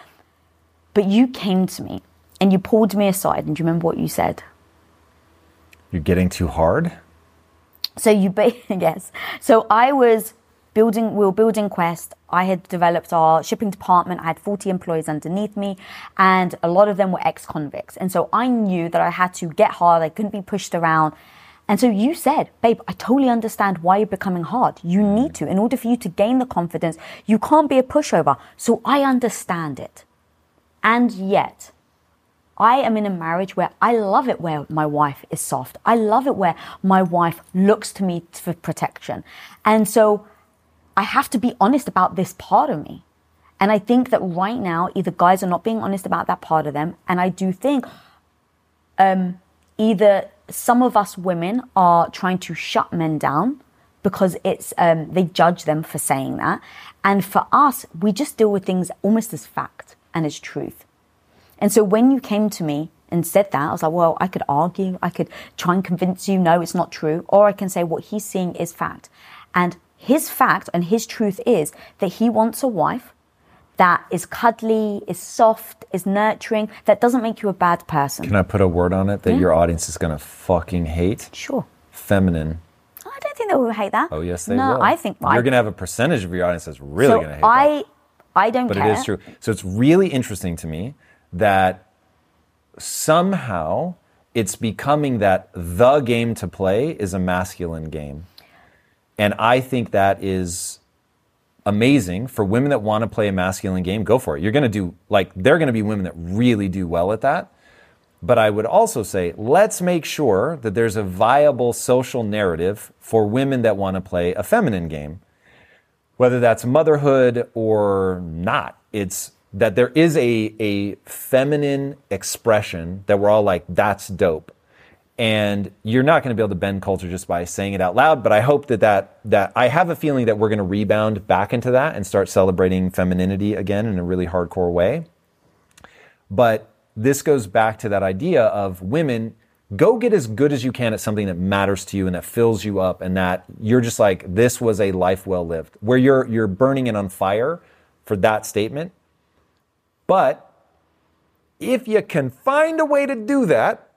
But you came to me and you pulled me aside. And do you remember what you said? You're getting too hard? So you, [laughs] yes. So I was building, we were building Quest. I had developed our shipping department. I had 40 employees underneath me and a lot of them were ex-convicts. And so I knew that I had to get hard. I couldn't be pushed around. And so you said, babe, I totally understand why you're becoming hard. You need to. In order for you to gain the confidence, you can't be a pushover. So I understand it. And yet, I am in a marriage where I love it where my wife is soft. I love it where my wife looks to me for protection. And so I have to be honest about this part of me. And I think that right now, either guys are not being honest about that part of them. And I do think um, either some of us women are trying to shut men down because it's um, they judge them for saying that. And for us, we just deal with things almost as fact and as truth. And so when you came to me and said that, I was like, well, I could argue, I could try and convince you, no, it's not true. Or I can say what he's seeing is fact. And his fact and his truth is that he wants a wife that is cuddly, is soft, is nurturing, that doesn't make you a bad person. Can I put a word on it that yeah. your audience is going to fucking hate? Sure. Feminine. I don't think they will hate that. Oh, yes, they no, will. I think you're going to have a percentage of your audience that's really so going to hate I, that. I don't but care. it is true. So it's really interesting to me that somehow it's becoming that the game to play is a masculine game. And I think that is amazing. For women that want to play a masculine game, go for it. You're going to do, like, they're going to be women that really do well at that. But I would also say, let's make sure that there's a viable social narrative for women that want to play a feminine game, whether that's motherhood or not. It's that there is a, a feminine expression that we're all like, that's dope. And you're not going to be able to bend culture just by saying it out loud. But I hope that that, that I have a feeling that we're going to rebound back into that and start celebrating femininity again in a really hardcore way. But this goes back to that idea of women go get as good as you can at something that matters to you and that fills you up and that you're just like this was a life well lived where you're you're burning it on fire for that statement but if you can find a way to do that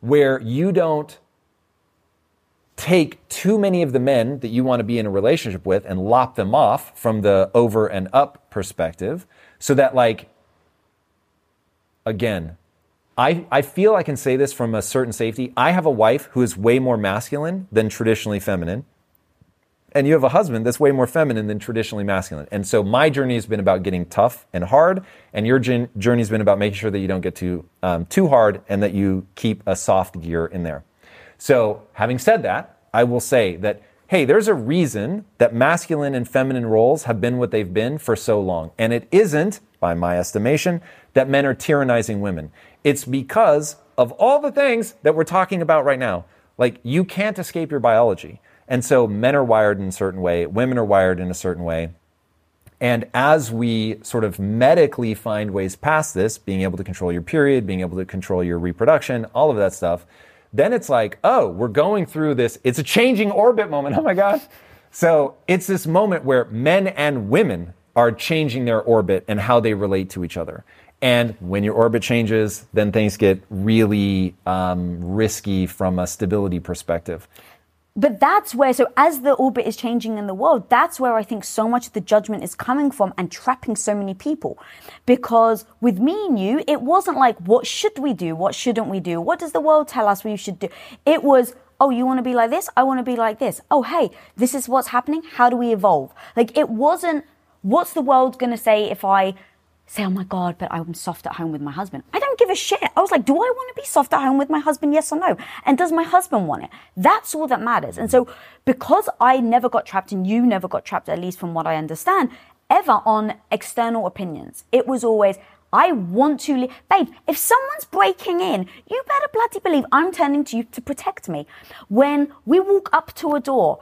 where you don't take too many of the men that you want to be in a relationship with and lop them off from the over and up perspective so that like again I, I feel I can say this from a certain safety. I have a wife who is way more masculine than traditionally feminine and you have a husband that's way more feminine than traditionally masculine. And so my journey has been about getting tough and hard, and your journey has been about making sure that you don't get too um, too hard and that you keep a soft gear in there. So, having said that, I will say that hey, there's a reason that masculine and feminine roles have been what they've been for so long, and it isn't, by my estimation, that men are tyrannizing women. It's because of all the things that we're talking about right now. Like you can't escape your biology. And so men are wired in a certain way, women are wired in a certain way. And as we sort of medically find ways past this, being able to control your period, being able to control your reproduction, all of that stuff, then it's like, oh, we're going through this. It's a changing orbit moment. [laughs] Oh my gosh. So it's this moment where men and women are changing their orbit and how they relate to each other. And when your orbit changes, then things get really um, risky from a stability perspective but that's where, so as the orbit is changing in the world, that's where I think so much of the judgment is coming from and trapping so many people. Because with me and you, it wasn't like, what should we do? What shouldn't we do? What does the world tell us we should do? It was, oh, you want to be like this? I want to be like this. Oh, hey, this is what's happening. How do we evolve? Like, it wasn't, what's the world going to say if I say, oh my God, but I'm soft at home with my husband. I don't give a shit. I was like, do I want to be soft at home with my husband? Yes or no? And does my husband want it? That's all that matters. And so because I never got trapped and you never got trapped, at least from what I understand, ever on external opinions, it was always, I want to live. Babe, if someone's breaking in, you better bloody believe I'm turning to you to protect me. When we walk up to a door,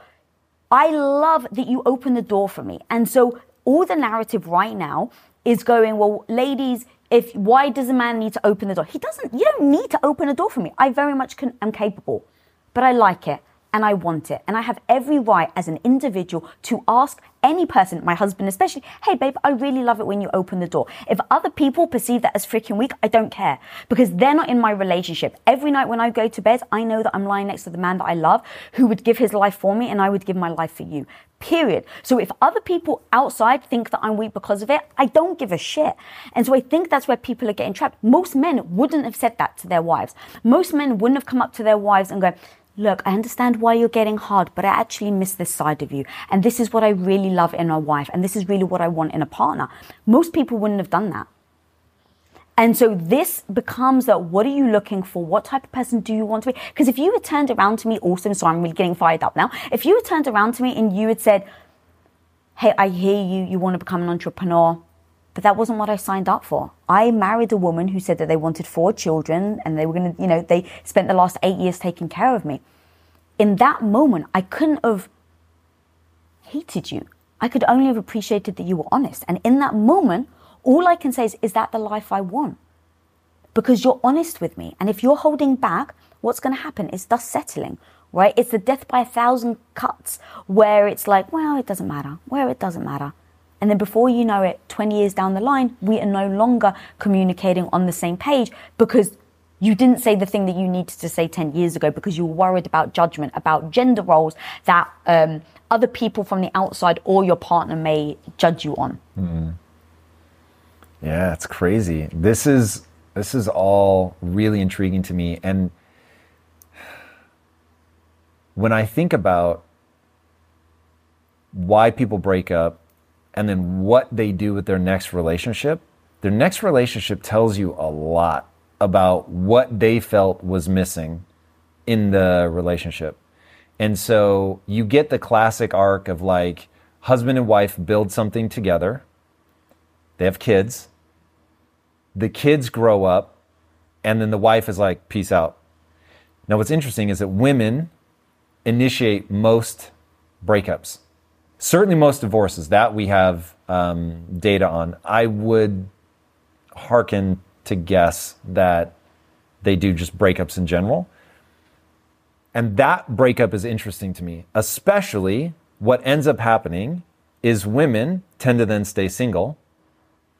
I love that you open the door for me. And so all the narrative right now is going, well, ladies, if why does a man need to open the door? He doesn't. You don't need to open a door for me. I very much can, am capable, but I like it and I want it. And I have every right as an individual to ask any person, my husband especially, hey babe, I really love it when you open the door. If other people perceive that as freaking weak, I don't care because they're not in my relationship. Every night when I go to bed, I know that I'm lying next to the man that I love who would give his life for me and I would give my life for you. Period. So if other people outside think that I'm weak because of it, I don't give a shit. And so I think that's where people are getting trapped. Most men wouldn't have said that to their wives. Most men wouldn't have come up to their wives and go, look, I understand why you're getting hard, but I actually miss this side of you. And this is what I really love in a wife. And this is really what I want in a partner. Most people wouldn't have done that. And so this becomes that what are you looking for? What type of person do you want to be? Because if you had turned around to me, awesome, so I'm really getting fired up now. If you had turned around to me and you had said, Hey, I hear you, you want to become an entrepreneur, but that wasn't what I signed up for. I married a woman who said that they wanted four children and they were going to, you know, they spent the last eight years taking care of me. In that moment, I couldn't have hated you. I could only have appreciated that you were honest. And in that moment, all I can say is, is that the life I want? Because you're honest with me. And if you're holding back, what's going to happen is dust settling, right? It's the death by a thousand cuts where it's like, well, it doesn't matter, where it doesn't matter. And then before you know it, 20 years down the line, we are no longer communicating on the same page because you didn't say the thing that you needed to say 10 years ago because you were worried about judgment, about gender roles that um, other people from the outside or your partner may judge you on. Mm. Yeah, it's crazy. This is this is all really intriguing to me and when I think about why people break up and then what they do with their next relationship, their next relationship tells you a lot about what they felt was missing in the relationship. And so you get the classic arc of like husband and wife build something together. They have kids. The kids grow up and then the wife is like peace out. Now what's interesting is that women initiate most breakups. Certainly most divorces that we have um, data on. I would hearken to guess that they do just breakups in general. And that breakup is interesting to me, especially what ends up happening is women tend to then stay single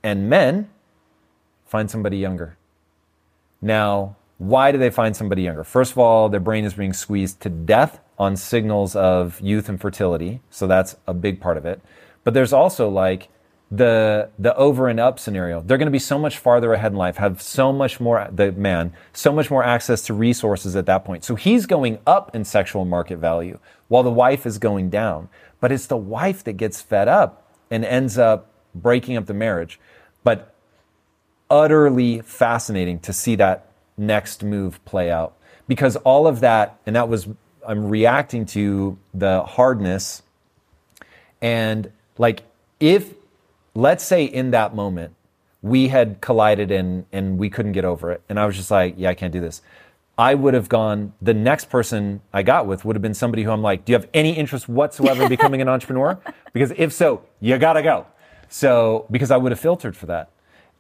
and men find somebody younger. Now, why do they find somebody younger? First of all, their brain is being squeezed to death on signals of youth and fertility. So that's a big part of it. But there's also like the the over and up scenario. They're going to be so much farther ahead in life, have so much more the man, so much more access to resources at that point. So he's going up in sexual market value while the wife is going down. But it's the wife that gets fed up and ends up breaking up the marriage. But utterly fascinating to see that next move play out. Because all of that and that was I'm reacting to the hardness. And like if let's say in that moment we had collided and and we couldn't get over it and i was just like yeah i can't do this. I would have gone the next person i got with would have been somebody who i'm like do you have any interest whatsoever in becoming an [laughs] entrepreneur? Because if so you gotta go. So because i would have filtered for that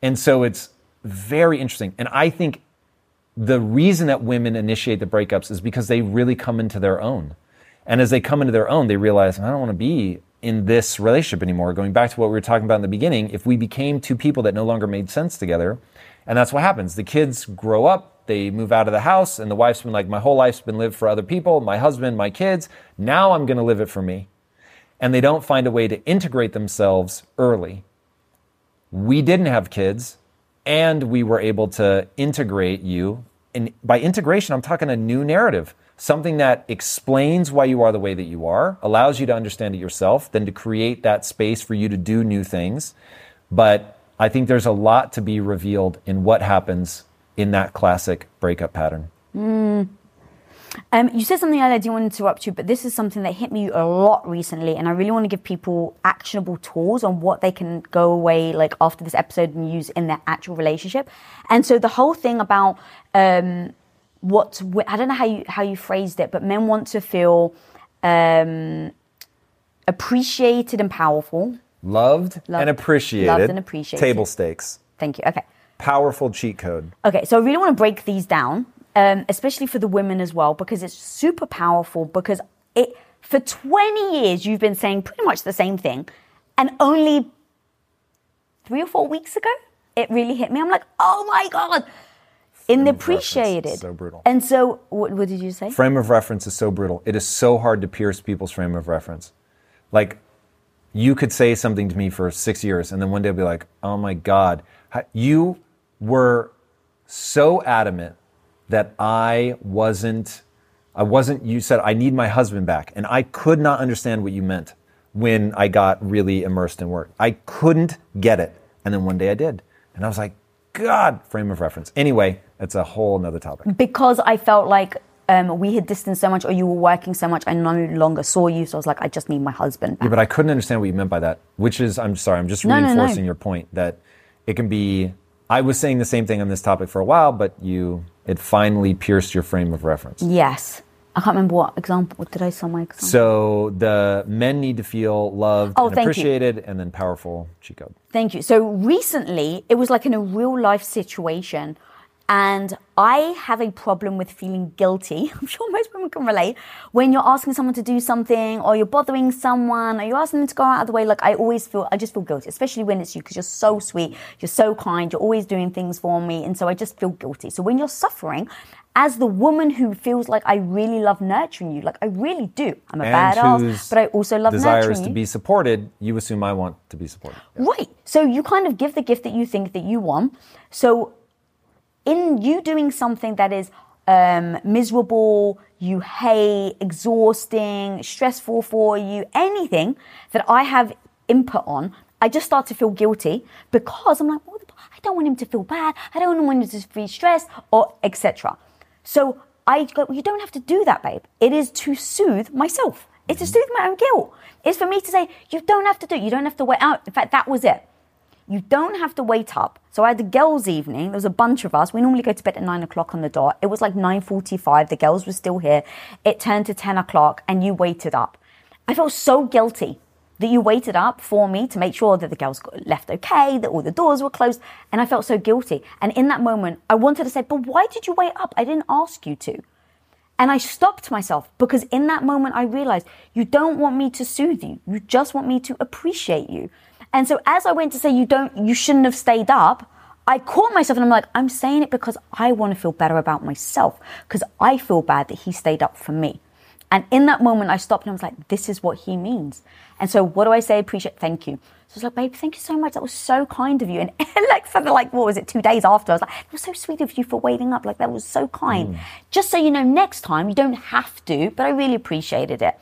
and so it's very interesting and i think the reason that women initiate the breakups is because they really come into their own and as they come into their own they realize i don't want to be in this relationship anymore. Going back to what we were talking about in the beginning, if we became two people that no longer made sense together, and that's what happens. The kids grow up, they move out of the house, and the wife's been like, My whole life's been lived for other people, my husband, my kids. Now I'm going to live it for me. And they don't find a way to integrate themselves early. We didn't have kids, and we were able to integrate you. And by integration, I'm talking a new narrative something that explains why you are the way that you are, allows you to understand it yourself, then to create that space for you to do new things. But I think there's a lot to be revealed in what happens in that classic breakup pattern. Mm. Um, you said something earlier, I didn't want to interrupt you, but this is something that hit me a lot recently, and I really want to give people actionable tools on what they can go away like after this episode and use in their actual relationship. And so the whole thing about um, what I don't know how you how you phrased it, but men want to feel um, appreciated and powerful, loved, loved and appreciated, loved and appreciated. Table stakes. Thank you. Okay. Powerful cheat code. Okay, so I really want to break these down, um, especially for the women as well, because it's super powerful. Because it for twenty years you've been saying pretty much the same thing, and only three or four weeks ago it really hit me. I'm like, oh my god in the appreciated. So brutal. And so, what, what, did you say? Frame of reference is so brutal. It is so hard to pierce people's frame of reference. Like, you could say something to me for six years, and then one day I'll be like, oh my God, you were so adamant that I wasn't, I wasn't, you said, I need my husband back. And I could not understand what you meant when I got really immersed in work. I couldn't get it. And then one day I did. And I was like, God, frame of reference. Anyway, it's a whole nother topic. Because I felt like um, we had distanced so much or you were working so much, I no longer saw you. So I was like, I just need my husband back. Yeah, but I couldn't understand what you meant by that, which is, I'm sorry, I'm just no, reinforcing no, no. your point that it can be, I was saying the same thing on this topic for a while, but you, it finally pierced your frame of reference. Yes. I can't remember what example. What did I say my example? So the men need to feel loved oh, and appreciated, you. and then powerful cheat code. Thank you. So recently, it was like in a real life situation, and I have a problem with feeling guilty. [laughs] I'm sure most women can relate. When you're asking someone to do something, or you're bothering someone, or you're asking them to go out of the way, like I always feel, I just feel guilty, especially when it's you, because you're so sweet, you're so kind, you're always doing things for me, and so I just feel guilty. So when you're suffering, as the woman who feels like I really love nurturing you, like I really do. I'm a and badass, but I also love desires nurturing to be supported. You assume I want to be supported, yeah. right? So you kind of give the gift that you think that you want. So in you doing something that is um, miserable, you hate, exhausting, stressful for you, anything that I have input on, I just start to feel guilty because I'm like, well, I don't want him to feel bad. I don't want him to feel stressed or etc. So I go, well, you don't have to do that, babe. It is to soothe myself. It's to soothe my own guilt. It's for me to say, you don't have to do it. You don't have to wait out. In fact, that was it. You don't have to wait up. So I had the girls' evening. There was a bunch of us. We normally go to bed at nine o'clock on the dot. It was like nine forty-five. The girls were still here. It turned to ten o'clock, and you waited up. I felt so guilty that you waited up for me to make sure that the girls got left okay, that all the doors were closed, and I felt so guilty. And in that moment, I wanted to say, "But why did you wait up? I didn't ask you to." And I stopped myself because in that moment I realized you don't want me to soothe you. You just want me to appreciate you. And so as I went to say you don't, you shouldn't have stayed up, I caught myself and I'm like, I'm saying it because I want to feel better about myself because I feel bad that he stayed up for me. And in that moment, I stopped and I was like, this is what he means. And so what do I say? Appreciate, thank you. So I was like, babe, thank you so much. That was so kind of you. And [laughs] like for the, like, what was it, two days after, I was like, it was so sweet of you for waiting up. Like that was so kind. Mm. Just so you know, next time you don't have to, but I really appreciated it.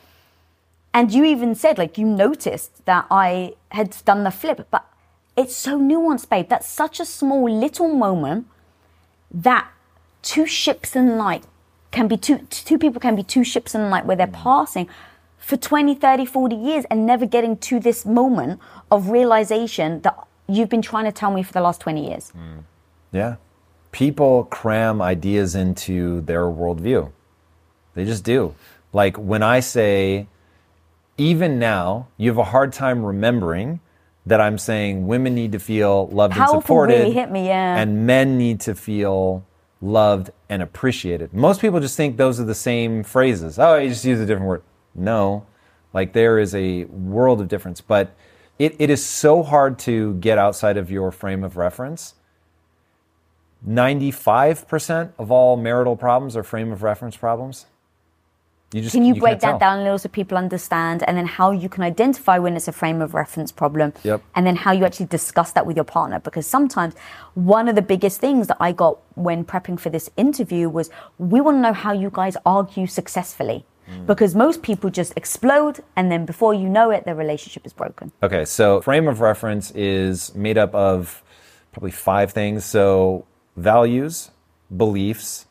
And you even said, like, you noticed that I had done the flip, but it's so nuanced, babe. That's such a small little moment that two ships in light can be two, two people can be two ships in light where they're passing for 20, 30, 40 years and never getting to this moment of realization that you've been trying to tell me for the last 20 years. Mm. Yeah. People cram ideas into their worldview. They just do. Like when I say, even now, you have a hard time remembering that I'm saying women need to feel loved Powerful and supported. Really hit me, yeah. And men need to feel loved and appreciated. Most people just think those are the same phrases. Oh, you just use a different word. No, like there is a world of difference. But it, it is so hard to get outside of your frame of reference. 95% of all marital problems are frame of reference problems. You just, can you, you break that tell. down a little so people understand and then how you can identify when it's a frame of reference problem yep. and then how you actually discuss that with your partner because sometimes one of the biggest things that i got when prepping for this interview was we want to know how you guys argue successfully mm. because most people just explode and then before you know it the relationship is broken okay so frame of reference is made up of probably five things so values beliefs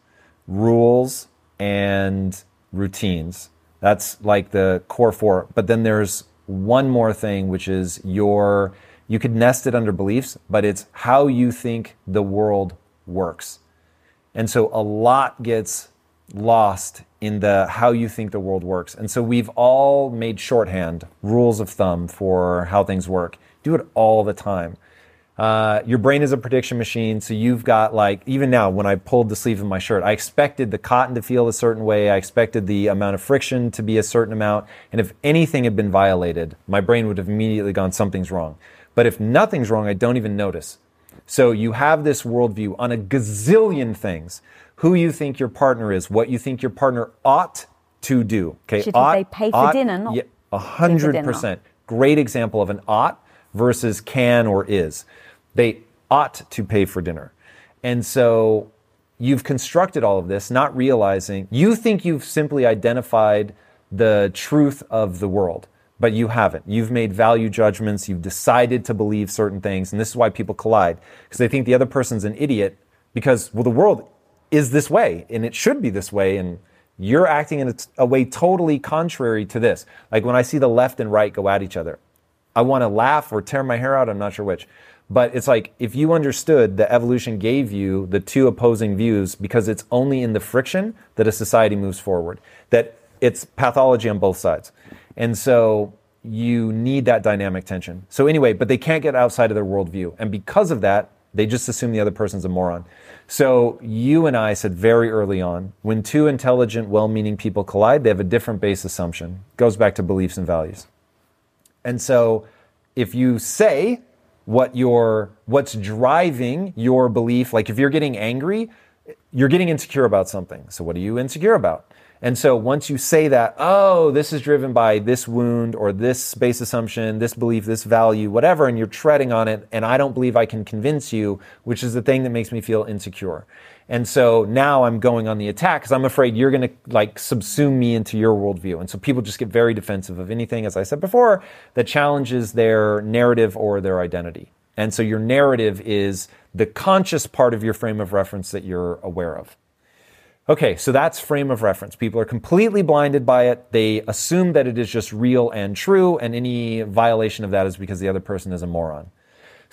rules and routines. That's like the core four. But then there's one more thing, which is your, you could nest it under beliefs, but it's how you think the world works. And so a lot gets lost in the how you think the world works. And so we've all made shorthand, rules of thumb for how things work. Do it all the time. Uh, your brain is a prediction machine, so you've got like even now when I pulled the sleeve of my shirt, I expected the cotton to feel a certain way. I expected the amount of friction to be a certain amount, and if anything had been violated, my brain would have immediately gone something's wrong. But if nothing's wrong, I don't even notice. So you have this worldview on a gazillion things: who you think your partner is, what you think your partner ought to do. Okay, Should ought, they pay for ought, dinner? Not a hundred percent. Great example of an ought versus can or is. They ought to pay for dinner. And so you've constructed all of this, not realizing you think you've simply identified the truth of the world, but you haven't. You've made value judgments, you've decided to believe certain things, and this is why people collide because they think the other person's an idiot because, well, the world is this way and it should be this way, and you're acting in a, a way totally contrary to this. Like when I see the left and right go at each other, I want to laugh or tear my hair out, I'm not sure which. But it's like if you understood that evolution gave you the two opposing views because it's only in the friction that a society moves forward, that it's pathology on both sides. And so you need that dynamic tension. So, anyway, but they can't get outside of their worldview. And because of that, they just assume the other person's a moron. So, you and I said very early on when two intelligent, well meaning people collide, they have a different base assumption. Goes back to beliefs and values. And so, if you say, what your what's driving your belief like if you're getting angry you're getting insecure about something. So, what are you insecure about? And so, once you say that, oh, this is driven by this wound or this base assumption, this belief, this value, whatever, and you're treading on it, and I don't believe I can convince you, which is the thing that makes me feel insecure. And so now I'm going on the attack because I'm afraid you're going to like subsume me into your worldview. And so people just get very defensive of anything, as I said before, that challenges their narrative or their identity. And so your narrative is the conscious part of your frame of reference that you're aware of. Okay, so that's frame of reference. People are completely blinded by it. They assume that it is just real and true, and any violation of that is because the other person is a moron.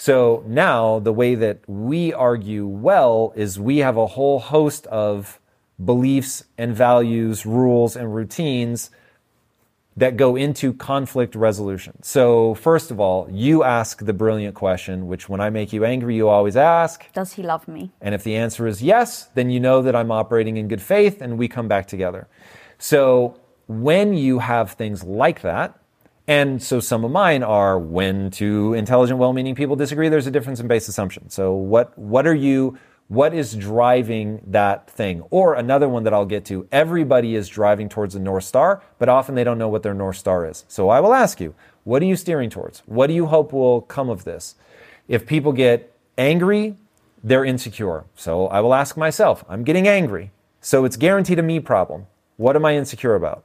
So now the way that we argue well is we have a whole host of beliefs and values, rules and routines that go into conflict resolution. So, first of all, you ask the brilliant question, which when I make you angry, you always ask Does he love me? And if the answer is yes, then you know that I'm operating in good faith and we come back together. So, when you have things like that, and so some of mine are when two intelligent, well-meaning people disagree, there's a difference in base assumption. So what what are you what is driving that thing? Or another one that I'll get to, everybody is driving towards a North Star, but often they don't know what their North Star is. So I will ask you, what are you steering towards? What do you hope will come of this? If people get angry, they're insecure. So I will ask myself, I'm getting angry. So it's guaranteed a me problem. What am I insecure about?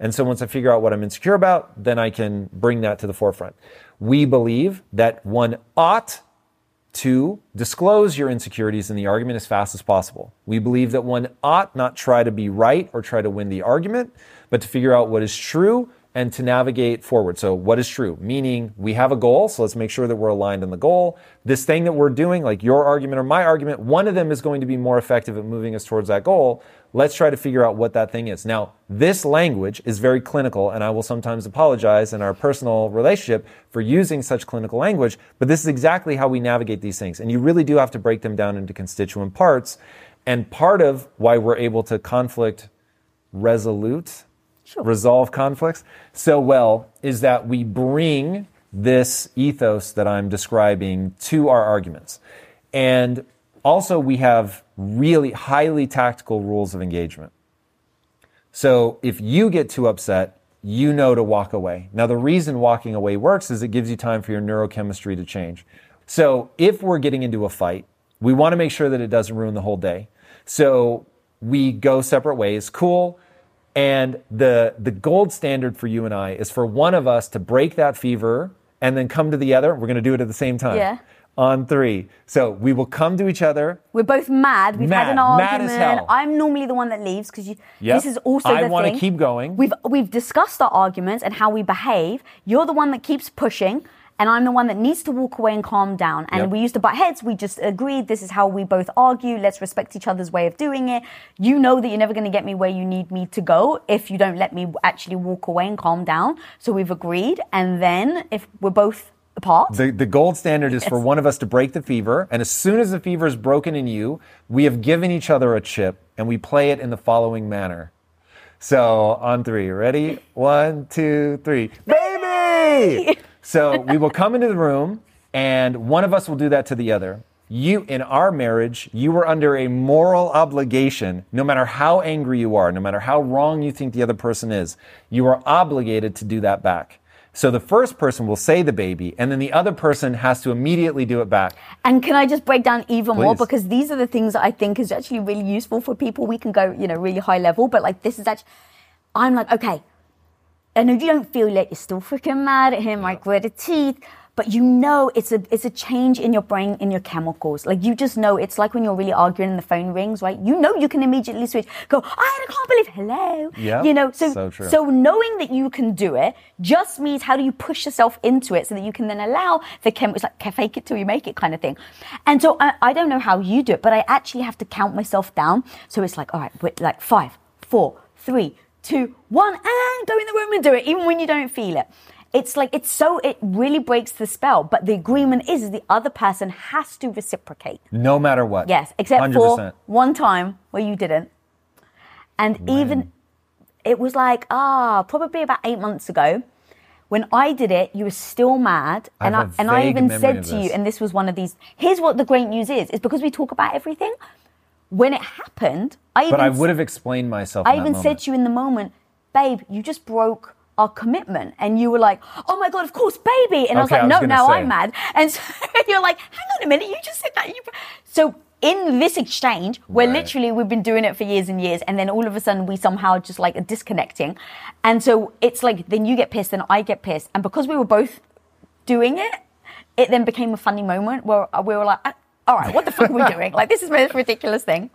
And so once I figure out what I'm insecure about, then I can bring that to the forefront. We believe that one ought to disclose your insecurities in the argument as fast as possible. We believe that one ought not try to be right or try to win the argument, but to figure out what is true and to navigate forward. So, what is true? Meaning, we have a goal, so let's make sure that we're aligned on the goal. This thing that we're doing, like your argument or my argument, one of them is going to be more effective at moving us towards that goal. Let's try to figure out what that thing is. Now, this language is very clinical, and I will sometimes apologize in our personal relationship for using such clinical language, but this is exactly how we navigate these things. And you really do have to break them down into constituent parts. And part of why we're able to conflict resolute sure. resolve conflicts so well is that we bring this ethos that I'm describing to our arguments. And also, we have really highly tactical rules of engagement. So if you get too upset, you know to walk away. Now, the reason walking away works is it gives you time for your neurochemistry to change. So if we're getting into a fight, we want to make sure that it doesn't ruin the whole day. So we go separate ways. Cool. And the, the gold standard for you and I is for one of us to break that fever and then come to the other. We're going to do it at the same time. Yeah. On three. So we will come to each other. We're both mad. We've mad, had an argument. Mad as hell. I'm normally the one that leaves because yep. this is also I the want to keep going. We've we've discussed our arguments and how we behave. You're the one that keeps pushing and I'm the one that needs to walk away and calm down. And yep. we used to butt heads. We just agreed this is how we both argue. Let's respect each other's way of doing it. You know that you're never going to get me where you need me to go if you don't let me actually walk away and calm down. So we've agreed. And then if we're both apart. The, the gold standard is for one of us to break the fever. And as soon as the fever is broken in you, we have given each other a chip and we play it in the following manner. So on three, ready? One, two, three. Baby! So we will come into the room, and one of us will do that to the other. You, in our marriage, you were under a moral obligation, no matter how angry you are, no matter how wrong you think the other person is, you are obligated to do that back. So the first person will say the baby, and then the other person has to immediately do it back. And can I just break down even Please. more? Because these are the things that I think is actually really useful for people. We can go, you know, really high level, but like this is actually, I'm like, okay, and if you don't feel like you're still freaking mad at him, like gritted teeth, but you know it's a it's a change in your brain in your chemicals. Like you just know it's like when you're really arguing and the phone rings, right? You know you can immediately switch. Go, I can't believe hello. Yeah. You know, so so, so, knowing that you can do it just means how do you push yourself into it so that you can then allow the chem it's like fake it till you make it kind of thing. And so I, I don't know how you do it, but I actually have to count myself down. So it's like, all right, like five, four, three, two, one, and go in the room and do it, even when you don't feel it. It's like, it's so, it really breaks the spell. But the agreement is, is the other person has to reciprocate. No matter what. Yes, except 100%. for one time where you didn't. And when? even, it was like, ah, probably about eight months ago. When I did it, you were still mad, I and I and I even said to you, and this was one of these. Here's what the great news is: is because we talk about everything when it happened, I even But I would have explained myself. I even moment. said to you in the moment, babe, you just broke our commitment. And you were like, oh my God, of course, baby. And I was like, I was no, now say. I'm mad. And so [laughs] you're like, hang on a minute, you just said that. You... So in this exchange, where Right. literally we've been doing it for years and years, and then all of a sudden we somehow just like are disconnecting. And so it's like, then you get pissed and I get pissed. And because we were both doing it, it then became a funny moment where uh, we were like, all right, what the fuck are we doing? Like, this is the most ridiculous thing.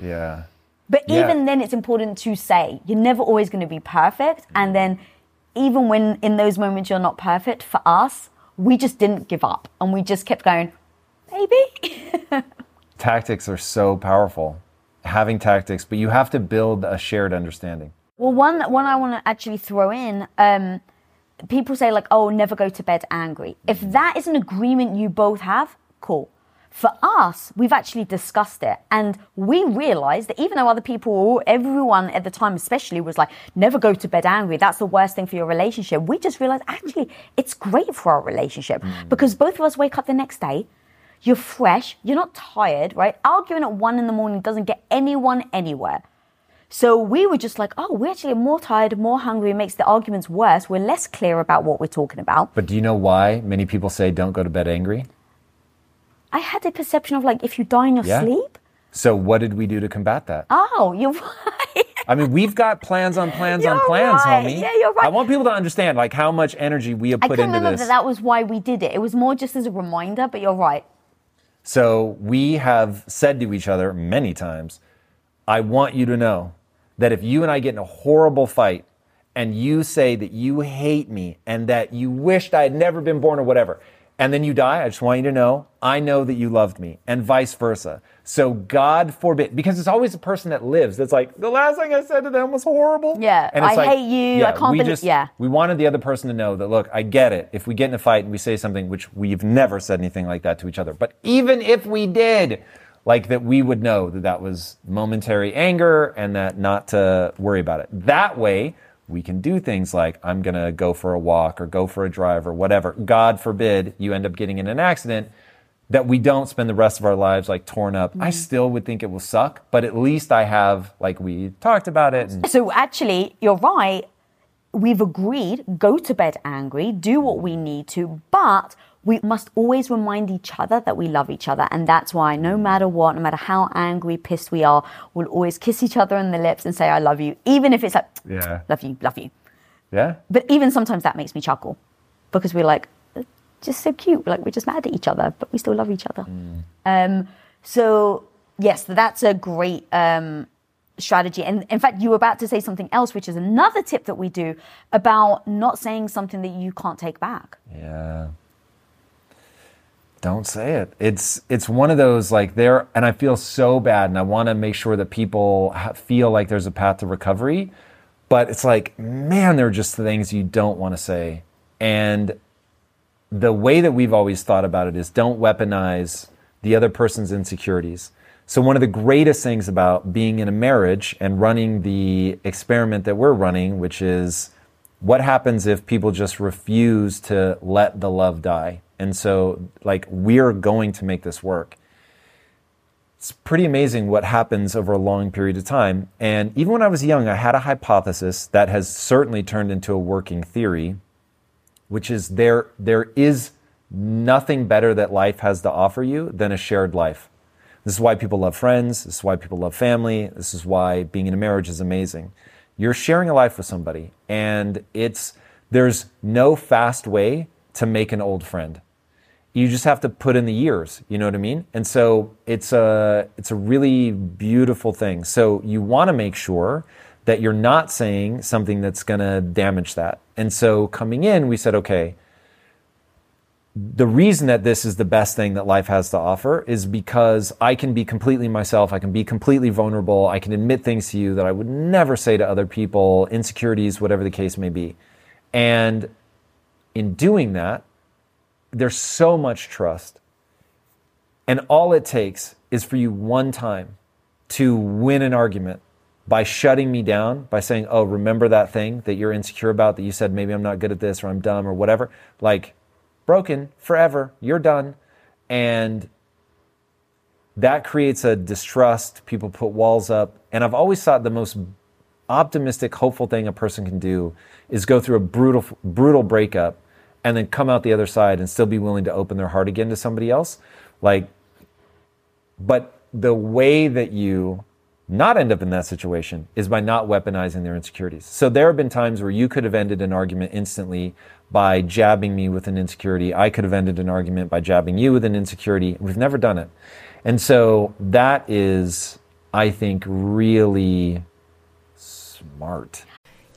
Yeah. But Yeah. even then, it's important to say you're never always going to be perfect. And then, even when in those moments you're not perfect, for us, we just didn't give up and we just kept going, baby. [laughs] Tactics are so powerful. Having tactics, but you have to build a shared understanding. well, one one I want to actually throw in. Um, people say like, "Oh, never go to bed angry." If that is an agreement you both have, cool. For us, we've actually discussed it, and we realized that even though other people, everyone at the time especially, was like, "Never go to bed angry," that's the worst thing for your relationship. We just realized actually it's great for our relationship hmm. because both of us wake up the next day. You're fresh. You're not tired, right? Arguing at one in the morning doesn't get anyone anywhere. So we were just like, oh, we're actually more tired, more hungry. It makes the arguments worse. We're less clear about what we're talking about. But do you know why many people say don't go to bed angry? I had a perception of like, if you die in your Yeah. sleep, So what did we do to combat that? oh, you're [laughs] right. I mean, we've got plans on plans on You're plans, right. homie. Yeah, you're right. I want people to understand like how much energy we have I put into remember this. that that was why we did it. It was more just as a reminder, but you're right. So we have said to each other many times, I want you to know that if you and I get in a horrible fight and you say that you hate me and that you wished I had never been born or whatever, and then you die, I just want you to know I know that you loved me and vice versa. So God forbid, because it's always the person that lives that's like, the last thing I said to them was horrible. Yeah, And it's I like, hate you, I can't we believe- just- yeah. we wanted the other person to know that look i get it if we get in a fight and we say something which we've never said anything like that to each other but even if we did like that we would know that that was momentary anger and that not to worry about it that way we can do things like i'm going to go for a walk or go for a drive or whatever. God forbid you end up getting in an accident that we don't spend the rest of our lives like torn up. I mm-hmm. still would think it will suck but at least i have like we talked about it and So actually, you're right. We've agreed, go to bed angry, do what we need to, but we must always remind each other that we love each other. And that's why no matter what, no matter how angry, pissed we are, we'll always kiss each other on the lips and say, I love you. Even if it's like, Yeah. love you, love you. yeah But even sometimes that makes me chuckle because we're like, "Uh, just so cute. Like we're just mad at each other, but we still love each other. Um, so yes, that's a great um, strategy. And in fact, you were about to say something else, which is another tip that we do about not saying something that you can't take back. Yeah. Don't say it. It's it's one of those like there, and I feel so bad, and I want to make sure that people feel like there's a path to recovery. But it's like, man, there are just things you don't want to say, and the way that we've always thought about it is don't weaponize the other person's insecurities. So one of the greatest things about being in a marriage and running the experiment that we're running, which is what happens if people just refuse to let the love die? And so like we're going to make this work. It's pretty amazing what happens over a long period of time. And even when I was young, I had a hypothesis that has certainly turned into a working theory which is there there is nothing better that life has to offer you than a shared life. This is why people love friends, this is why people love family, this is why being in a marriage is amazing. You're sharing a life with somebody and it's there's no fast way to make an old friend. You just have to put in the years, you know what I mean? And so it's a it's a really beautiful thing. So you want to make sure that you're not saying something that's going to damage that. And so coming in, we said, okay, the reason that this is the best thing that life has to offer is because I can be completely myself. I can be completely vulnerable. I can admit things to you that I would never say to other people, insecurities, whatever the case may be. And in doing that, there's so much trust. And all it takes is for you one time to win an argument by shutting me down, by saying, Oh, remember that thing that you're insecure about that you said maybe I'm not good at this or I'm dumb or whatever. Like, broken forever, you're done. And that creates a distrust. People put walls up. And I've always thought the most optimistic, hopeful thing a person can do is go through a brutal, brutal breakup and then come out the other side and still be willing to open their heart again to somebody else. Like, but the way that you not end up in that situation is by not weaponizing their insecurities. So there have been times where you could have ended an argument instantly by jabbing me with an insecurity. I could have ended an argument by jabbing you with an insecurity. We've never done it. And so that is, I think, really smart.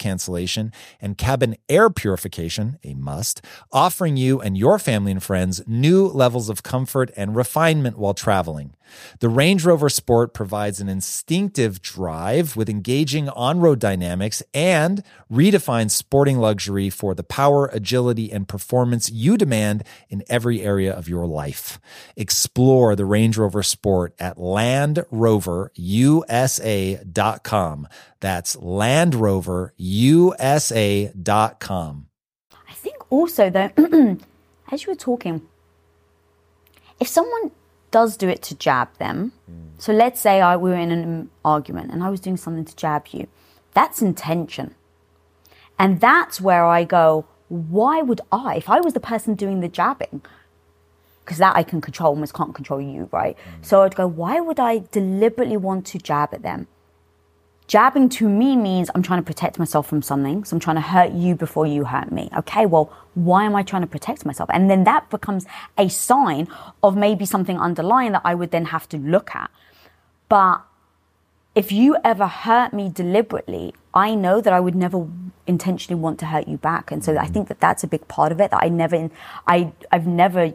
cancellation and cabin air purification, a must, offering you and your family and friends new levels of comfort and refinement while traveling. The Range Rover Sport provides an instinctive drive with engaging on road dynamics and redefines sporting luxury for the power, agility, and performance you demand in every area of your life. Explore the Range Rover Sport at LandRoverUSA.com. That's LandRoverUSA.com. I think also though, [clears throat] as you were talking, if someone does do it to jab them, mm. so let's say I we were in an argument and I was doing something to jab you, that's intention, and that's where I go. Why would I, if I was the person doing the jabbing, because that I can control, almost can't control you, right? Mm. So I'd go, why would I deliberately want to jab at them? Jabbing to me means I'm trying to protect myself from something. So I'm trying to hurt you before you hurt me. Okay, well, why am I trying to protect myself? And then that becomes a sign of maybe something underlying that I would then have to look at. But if you ever hurt me deliberately, I know that I would never intentionally want to hurt you back. And so I mm-hmm. think that that's a big part of it that I never, I, I've never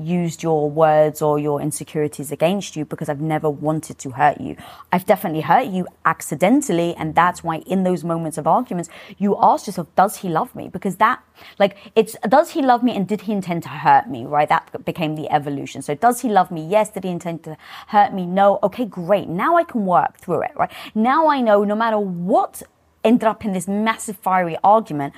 used your words or your insecurities against you because I've never wanted to hurt you. I've definitely hurt you accidentally. And that's why in those moments of arguments, you ask yourself, does he love me? Because that, like, it's, does he love me and did he intend to hurt me? Right? That became the evolution. So does he love me? Yes. Did he intend to hurt me? No. Okay, great. Now I can work through it, right? Now I know no matter what ended up in this massive fiery argument,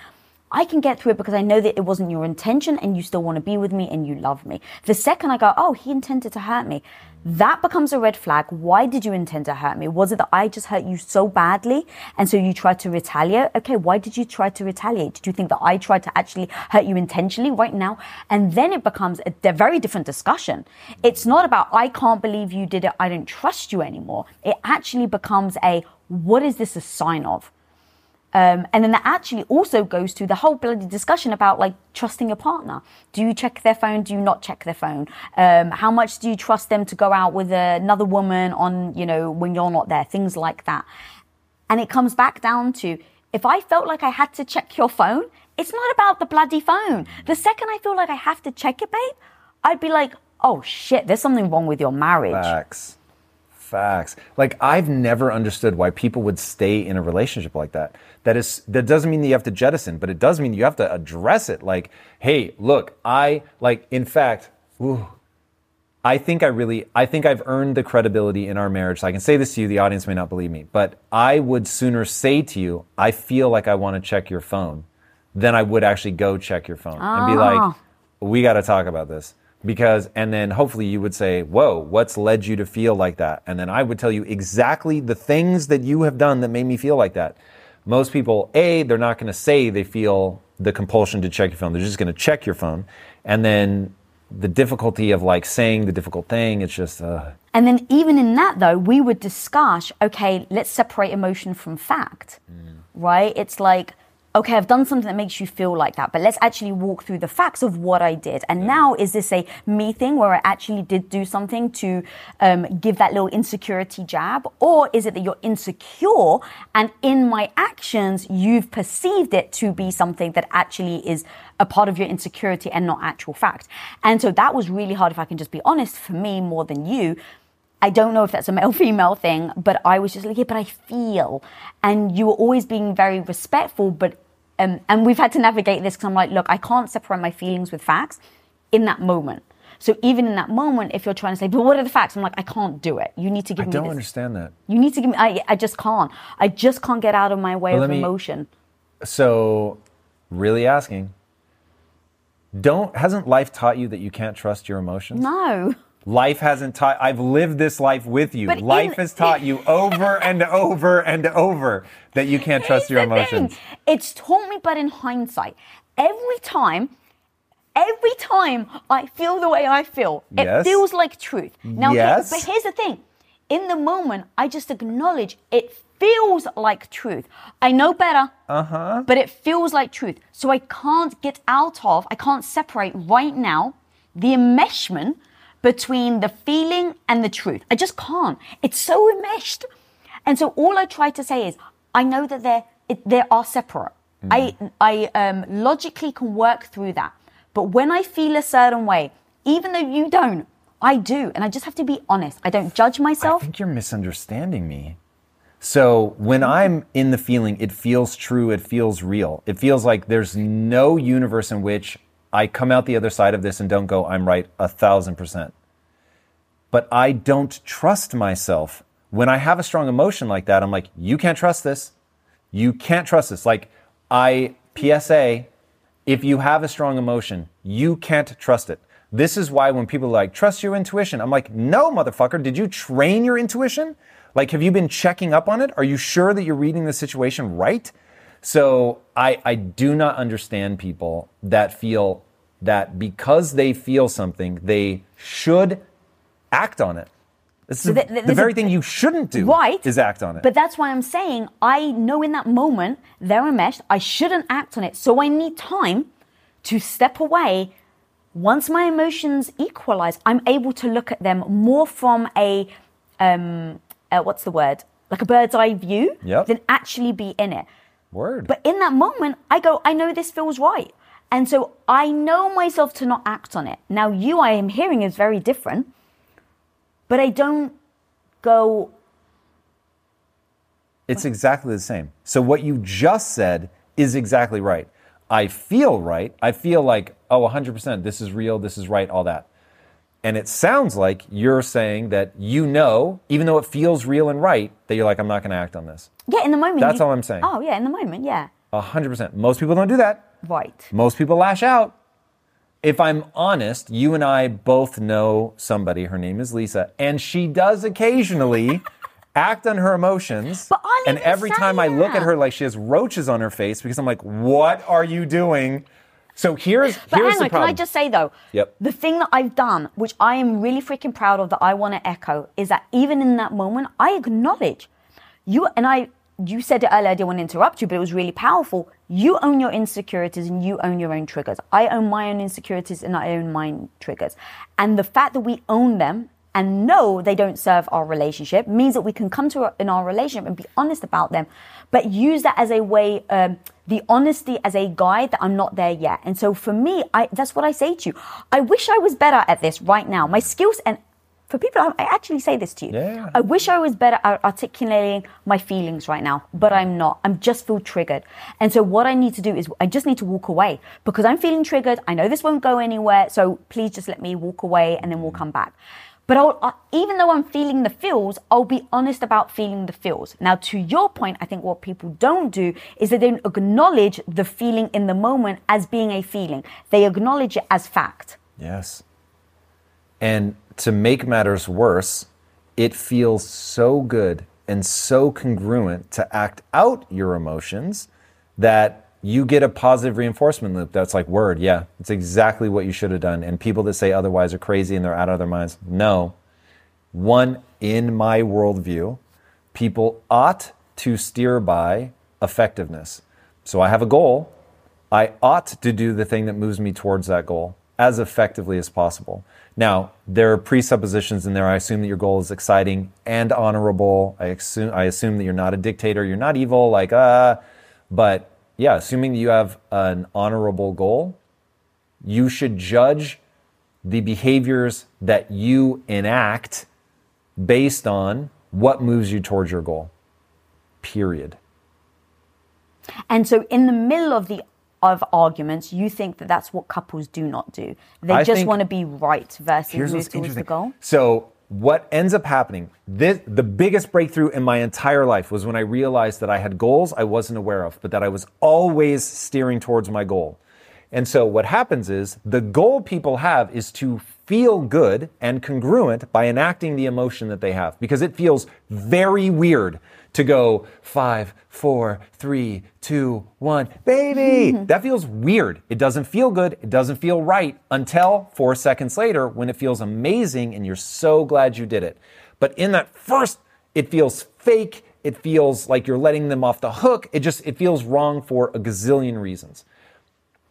I can get through it because I know that it wasn't your intention and you still want to be with me and you love me. The second I go, oh, he intended to hurt me, that becomes a red flag. Why did you intend to hurt me? Was it that I just hurt you so badly and so you tried to retaliate? Okay, why did you try to retaliate? Did you think that I tried to actually hurt you intentionally right now? And then it becomes a, very different discussion. It's not about, I can't believe you did it, I don't trust you anymore. It actually becomes a, what is this a sign of? Um, and then that actually also goes to the whole bloody discussion about like trusting a partner. Do you check their phone? Do you not check their phone? Um, how much do you trust them to go out with another woman on, you know, when you're not there? Things like that. And it comes back down to if I felt like I had to check your phone, it's not about the bloody phone. The second I feel like I have to check it, babe, I'd be like, oh shit, there's something wrong with your marriage. Facts. Facts. Like I've never understood why people would stay in a relationship like that. That is that doesn't mean that you have to jettison, but it does mean you have to address it. Like, hey, look, I like in fact, ooh, I think I really, I think I've earned the credibility in our marriage. So I can say this to you, the audience may not believe me, but I would sooner say to you, I feel like I want to check your phone than I would actually go check your phone and be like, ah. we got to talk about this. Because, and then hopefully you would say, whoa, what's led you to feel like that? And then I would tell you exactly the things that you have done that made me feel like that. Most people, A, they're not going to say they feel the compulsion to check your phone. They're just going to check your phone. And then the difficulty of like saying the difficult thing, it's just, uh, And then even in that though, we would discuss, okay, let's separate emotion from fact. Right? It's like, okay, I've done something that makes you feel like that, but let's actually walk through the facts of what I did. And now is this a me thing where I actually did do something to um, give that little insecurity jab? Or is it that you're insecure and in my actions, you've perceived it to be something that actually is a part of your insecurity and not actual fact? And so that was really hard, if I can just be honest, for me more than you. I don't know if that's a male [laughs] female thing, but I was just like, yeah, but I feel. And you were always being very respectful, but, um, and we've had to navigate this because I'm like, look, I can't separate my feelings with facts in that moment. So even in that moment, if you're trying to say, but what are the facts? I'm like, I can't do it. You need to give I me I don't this. understand that. You need to give me, I, I just can't. I just can't get out of my way Well, of me- emotion. So, really asking, don't, hasn't life taught you that you can't trust your emotions? No. Life hasn't taught, I've lived this life with you. But in- life has taught you [laughs] over and over and over that you can't trust your the thing. emotions. It's taught me, but in hindsight, every time, every time I feel the way I feel, it Yes. feels like truth. Now, Yes. but here's the thing: in the moment, I just acknowledge it feels like truth. I know better, uh-huh. but it feels like truth. So I can't get out of, I can't separate right now the enmeshment between the feeling and the truth. I just can't. It's so enmeshed. And so all I try to say is, I know that they're it, they are separate. I I um, logically can work through that. But when I feel a certain way, even though you don't, I do, and I just have to be honest. I don't judge myself. I think you're misunderstanding me. So when I'm in the feeling, it feels true, it feels real. It feels like there's no universe in which I come out the other side of this and don't go, I'm right a thousand percent. But I don't trust myself. When I have a strong emotion like that, I'm like, you can't trust this. You can't trust this. Like, I, PSA, if you have a strong emotion, you can't trust it. This is why when people are like, trust your intuition, I'm like, no, motherfucker, did you train your intuition? Like, have you been checking up on it? Are you sure that you're reading the situation right? So I, I do not understand people that feel that because they feel something, they should act on it. This is th- the very a- thing you shouldn't do Right. is act on it. But that's why I'm saying I know in that moment they're enmeshed. I shouldn't act on it. So I need time to step away. Once my emotions equalize, I'm able to look at them more from a, um, uh, what's the word? Like a bird's eye view Yep. than actually be in it. Word. But in that moment, I go, I know this feels right. And so I know myself to not act on it. Now, you, I am hearing, is very different, but I don't go, It's exactly the same. So what you just said is exactly right. I feel right. I feel like, oh, 100%, this is real, this is right, all that. And it sounds like you're saying that you know, even though it feels real and right, that you're like, I'm not going to act on this. yeah, in the moment. That's you- all I'm saying. Oh, yeah, in the moment, yeah. 100%. Most people don't do that. Right. Most people lash out. If I'm honest, you and I both know somebody, her name is Lisa, and she does occasionally [laughs] act on her emotions. But I'm and every time I look at her, like she has roaches on her face because I'm like, what are you doing? So here's But here's hang the on, can. I just say though, Yep. the thing that I've done, which I am really freaking proud of, that I want to echo, is that even in that moment, I acknowledge you and I. You said it earlier. I didn't want to interrupt you, but it was really powerful. You own your insecurities and you own your own triggers. I own my own insecurities and I own my triggers. And the fact that we own them and know they don't serve our relationship means that we can come to our, in our relationship and be honest about them, but use that as a way, um, the honesty as a guide that I'm not there yet. And so for me, I, that's what I say to you. I wish I was better at this right now. My skills and for people, I actually say this to you. Yeah. I wish I was better at articulating my feelings right now, but I'm not. I'm just feel triggered. And so what I need to do is I just need to walk away because I'm feeling triggered. I know this won't go anywhere. So please just let me walk away and then we'll come back. But I'll, I, even though I'm feeling the feels, I'll be honest about feeling the feels. Now, to your point, I think what people don't do is they don't acknowledge the feeling in the moment as being a feeling. They acknowledge it as fact. Yes. And to make matters worse, it feels so good and so congruent to act out your emotions that you get a positive reinforcement loop that's like, word, yeah, it's exactly what you should have done. And people that say otherwise are crazy and they're out of their minds. No. One, in my worldview, people ought to steer by effectiveness. So I have a goal. I ought to do the thing that moves me towards that goal as effectively as possible. Now, there are presuppositions in there. I assume that your goal is exciting and honorable. I assume, I assume that you're not a dictator, you're not evil, like, uh, but yeah, assuming that you have an honorable goal, you should judge the behaviors that you enact based on what moves you towards your goal. Period. And so, in the middle of the of arguments, you think that that's what couples do not do. They I just want to be right versus move towards the goal. So what ends up happening, this, the biggest breakthrough in my entire life was when I realized that I had goals I wasn't aware of, but that I was always steering towards my goal. And so what happens is the goal people have is to feel good and congruent by enacting the emotion that they have because it feels very weird to go five, four, three, two, one, baby. Mm-hmm. that feels weird. It doesn't feel good. It doesn't feel right until four seconds later when it feels amazing and you're so glad you did it. But in that first, it feels fake. It feels like you're letting them off the hook. It just, it feels wrong for a gazillion reasons.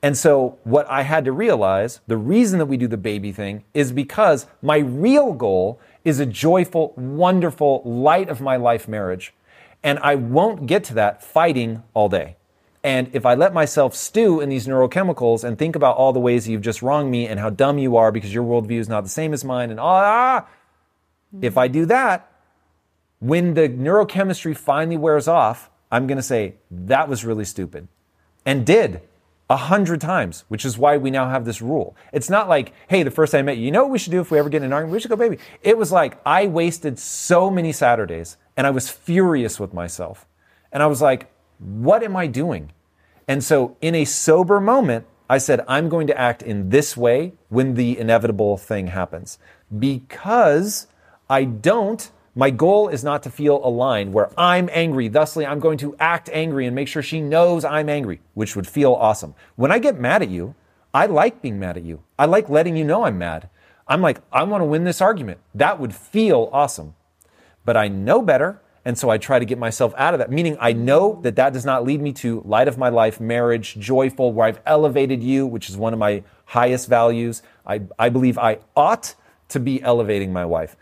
And so, what I had to realize, the reason that we do the baby thing is because my real goal is a joyful, wonderful, light of my life marriage. And I won't get to that fighting all day. And if I let myself stew in these neurochemicals and think about all the ways you've just wronged me and how dumb you are because your worldview is not the same as mine and ah, if I do that, when the neurochemistry finally wears off, I'm going to say, that was really stupid. And did a hundred times, which is why we now have this rule. It's not like, hey, the first time I met you, you know what we should do if we ever get in an argument? We should go baby. It was like, I wasted so many Saturdays and I was furious with myself. And I was like, what am I doing? And so in a sober moment, I said, I'm going to act in this way when the inevitable thing happens. Because I don't, my goal is not to feel aligned where I'm angry. Thusly, I'm going to act angry and make sure she knows I'm angry, which would feel awesome. When I get mad at you, I like being mad at you. I like letting you know I'm mad. I'm like, I want to win this argument. That would feel awesome. But I know better. And so I try to get myself out of that, meaning I know that that does not lead me to light of my life, marriage, joyful, where I've elevated you, which is one of my highest values. I, I believe I ought to be elevating my wife.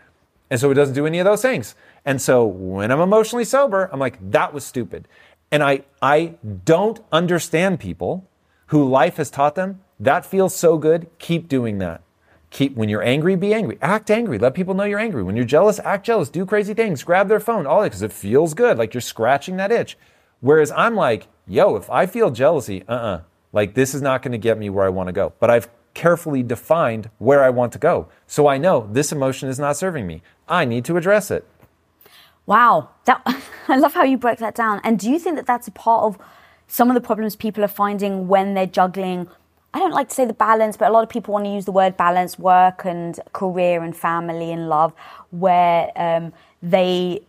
And so it doesn't do any of those things. And so when I'm emotionally sober, I'm like, that was stupid. And I, I don't understand people who life has taught them that feels so good. Keep doing that. Keep, when you're angry, be angry. Act angry. Let people know you're angry. When you're jealous, act jealous. Do crazy things. Grab their phone. All that because it feels good. Like you're scratching that itch. Whereas I'm like, yo, if I feel jealousy, uh uh like this is not going to get me where I want to go. But I've carefully defined where I want to go. So I know this emotion is not serving me. I need to address it. Wow, that [laughs] I love how you broke that down. And do you think that that's a part of some of the problems people are finding when they're juggling? I don't like to say the balance, but a lot of people want to use the word balance, work and career and family and love, where um, they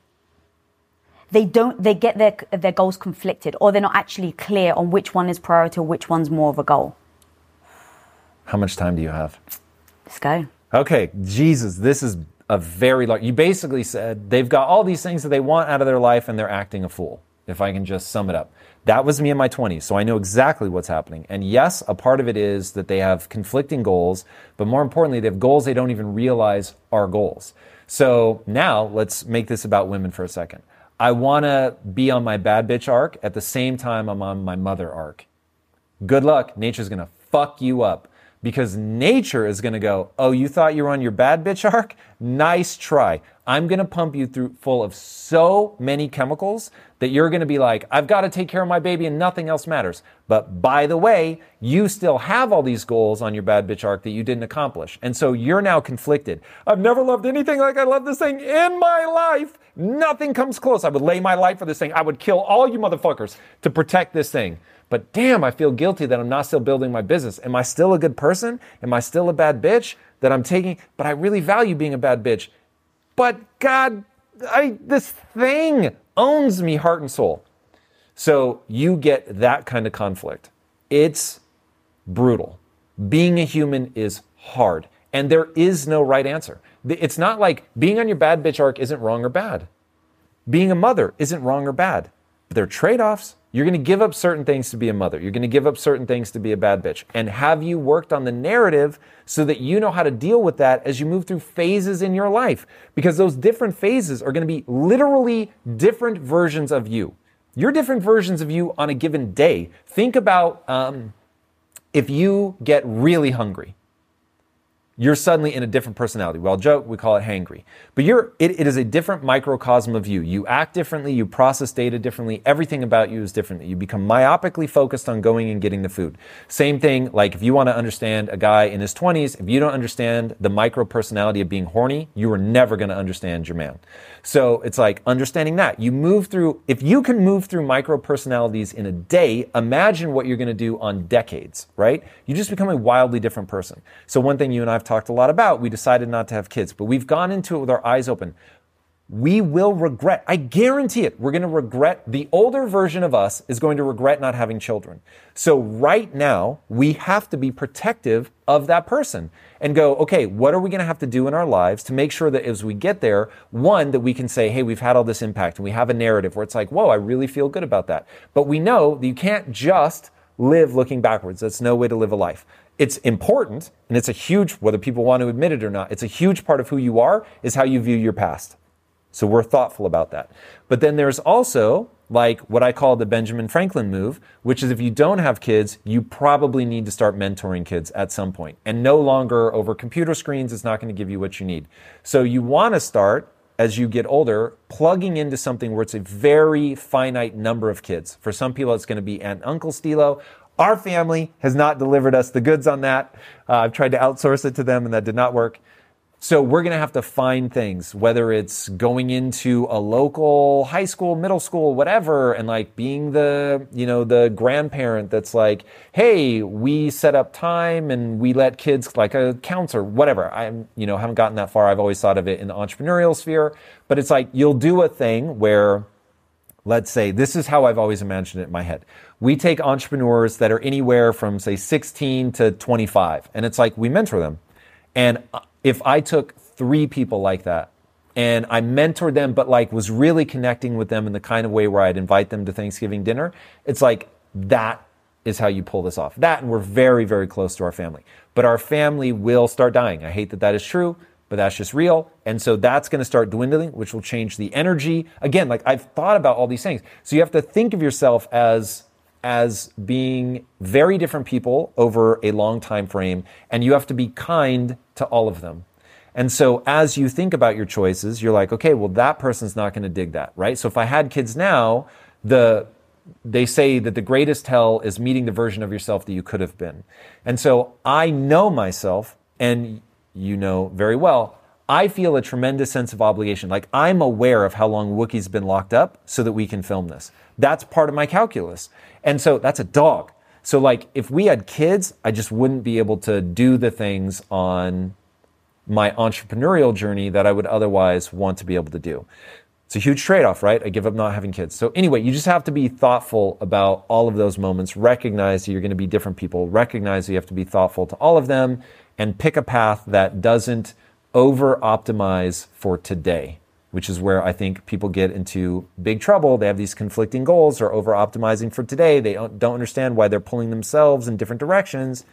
they don't they get their their goals conflicted, or they're not actually clear on which one is priority or which one's more of a goal. How much time do you have? Let's go. Okay, Jesus, this is a very large. You basically said they've got all these things that they want out of their life and they're acting a fool. If I can just sum it up. That was me in my 20s, so I know exactly what's happening. And yes, a part of it is that they have conflicting goals, but more importantly, they have goals they don't even realize are goals. So now let's make this about women for a second. I want to be on my bad bitch arc at the same time I'm on my mother arc. Good luck. Nature's going to fuck you up because nature is going to go, Oh, you thought you were on your bad bitch arc? Nice try. I'm going to pump you through full of so many chemicals that you're going to be like, I've got to take care of my baby and nothing else matters. But by the way, you still have all these goals on your bad bitch arc that you didn't accomplish. And so you're now conflicted. I've never loved anything like I love this thing in my life. Nothing comes close. I would lay my life for this thing. I would kill all you motherfuckers to protect this thing. But damn, I feel guilty that I'm not still building my business. Am I still a good person? Am I still a bad bitch that I'm taking? But I really value being a bad bitch. But God, I, this thing owns me heart and soul. So you get that kind of conflict. It's brutal. Being a human is hard, and there is no right answer. It's not like being on your bad bitch arc isn't wrong or bad. Being a mother isn't wrong or bad. But there are trade offs. You're going to give up certain things to be a mother. You're going to give up certain things to be a bad bitch. And have you worked on the narrative so that you know how to deal with that as you move through phases in your life? Because those different phases are going to be literally different versions of you. You're different versions of you on a given day. Think about um, if you get really hungry you're suddenly in a different personality. We all joke, we call it hangry. But you're, it, it is a different microcosm of you. You act differently, you process data differently, everything about you is different. You become myopically focused on going and getting the food. Same thing, like if you want to understand a guy in his 20s, if you don't understand the micro personality of being horny, you are never going to understand your man. So it's like understanding that. You move through, if you can move through micro personalities in a day, imagine what you're going to do on decades, right? You just become a wildly different person. So one thing you and I have talked a lot about, we decided not to have kids, but we've gone into it with our eyes open we will regret. I guarantee it. We're going to regret. The older version of us is going to regret not having children. So right now, we have to be protective of that person and go, okay, what are we going to have to do in our lives to make sure that as we get there, one, that we can say, hey, we've had all this impact and we have a narrative where it's like, whoa, I really feel good about that. But we know that you can't just live looking backwards. That's no way to live a life. It's important and it's a huge, whether people want to admit it or not, it's a huge part of who you are is how you view your past. So we're thoughtful about that. But then there's also like what I call the Benjamin Franklin move, which is if you don't have kids, you probably need to start mentoring kids at some. And no longer over computer screens is not going to give you what you need. So you want to start as you get older, plugging into something where it's a very finite number of kids. For some people, it's going to be Aunt Uncle Stilo. Our family has not delivered us the goods on that. Uh, I've tried to outsource it to them, and that did not work. So we're going to have to find things, whether it's going into a local high school, middle school, whatever, and like being the, you know, the grandparent that's like, hey, we set up time and we let kids like a counselor, whatever. I'm, you know, haven't gotten that far. I've always thought of it in the entrepreneurial sphere, but it's like you'll do a thing where, let's say, this is how I've always imagined it in my head. We take entrepreneurs that are anywhere from say 16 to 25, and it's like we mentor them. And uh, if I took three people like that and I mentored them, but like was really connecting with them in the kind of way where I'd invite them to Thanksgiving dinner, it's like that is how you pull this off. That, and we're very, very close to our family. But our family will start dying. I hate that that is true, but that's just real. And so that's going to start dwindling, which will change the energy. Again, like I've thought about all these things. So you have to think of yourself as as being very different people over a long time frame and you have to be kind to all of them and so as you think about your choices you're like okay well that person's not going to dig that right so if i had kids now the they say that the greatest hell is meeting the version of yourself that you could have been and so i know myself and you know very well I feel a tremendous sense of obligation. Like I'm aware of how long Wookie's been locked up so that we can film this. That's part of my calculus. And so that's a dog. So like if we had kids, I just wouldn't be able to do the things on my entrepreneurial journey that I would otherwise want to be able to do. It's a huge trade off, right? I give up not having kids. So anyway, you just have to be thoughtful about all of those moments. Recognize that you're going to be different people. Recognize that you have to be thoughtful to all of them and pick a path that doesn't over optimize for today which is where I think people get into big trouble. They have these conflicting goals, they're over optimizing for today. They don't understand why they're pulling themselves in different directions.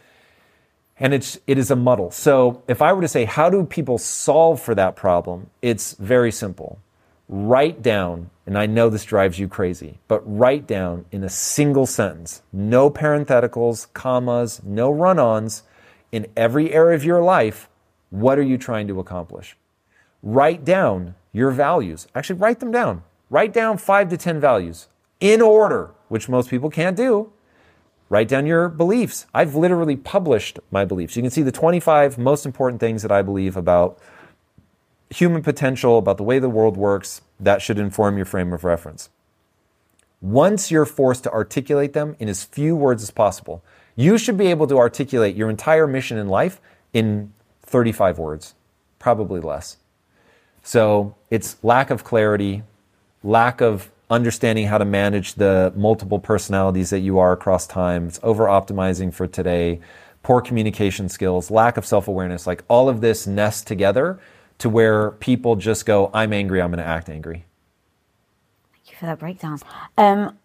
And it's, it is a muddle. So if I were to say, how do people solve for that problem? It's very simple. Write down, and I know this drives you crazy, but write down in a single sentence, no parentheticals, commas, no run ons, in every area of your life, what are you trying to accomplish? Write down your values. Actually, write them down. Write down five to 10 values in order, which most people can't do. Write down your beliefs. I've literally published my beliefs. You can see the 25 most important things that I believe about human potential, about the way the world works. That should inform your frame of reference. Once you're forced to articulate them in as few words as possible, you should be able to articulate your entire mission in life in 35 words, probably less. So it's lack of clarity, lack of understanding how to manage the multiple personalities that you are across time. It's over optimizing for today, poor communication skills, lack of self awareness. Like all of this nests together to where people just go, I'm angry, I'm going to act angry. Thank you for that breakdown. Um,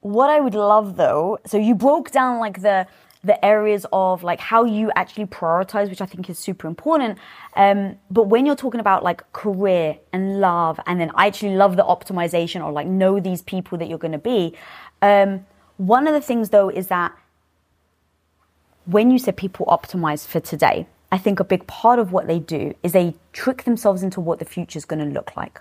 what I would love though, so you broke down like the the areas of like how you actually prioritize, which I think is super important. Um, but when you're talking about like career and love, and then I actually love the optimization or like know these people that you're going to be. Um, one of the things though is that when you said people optimize for today, I think a big part of what they do is they trick themselves into what the future is going to look like.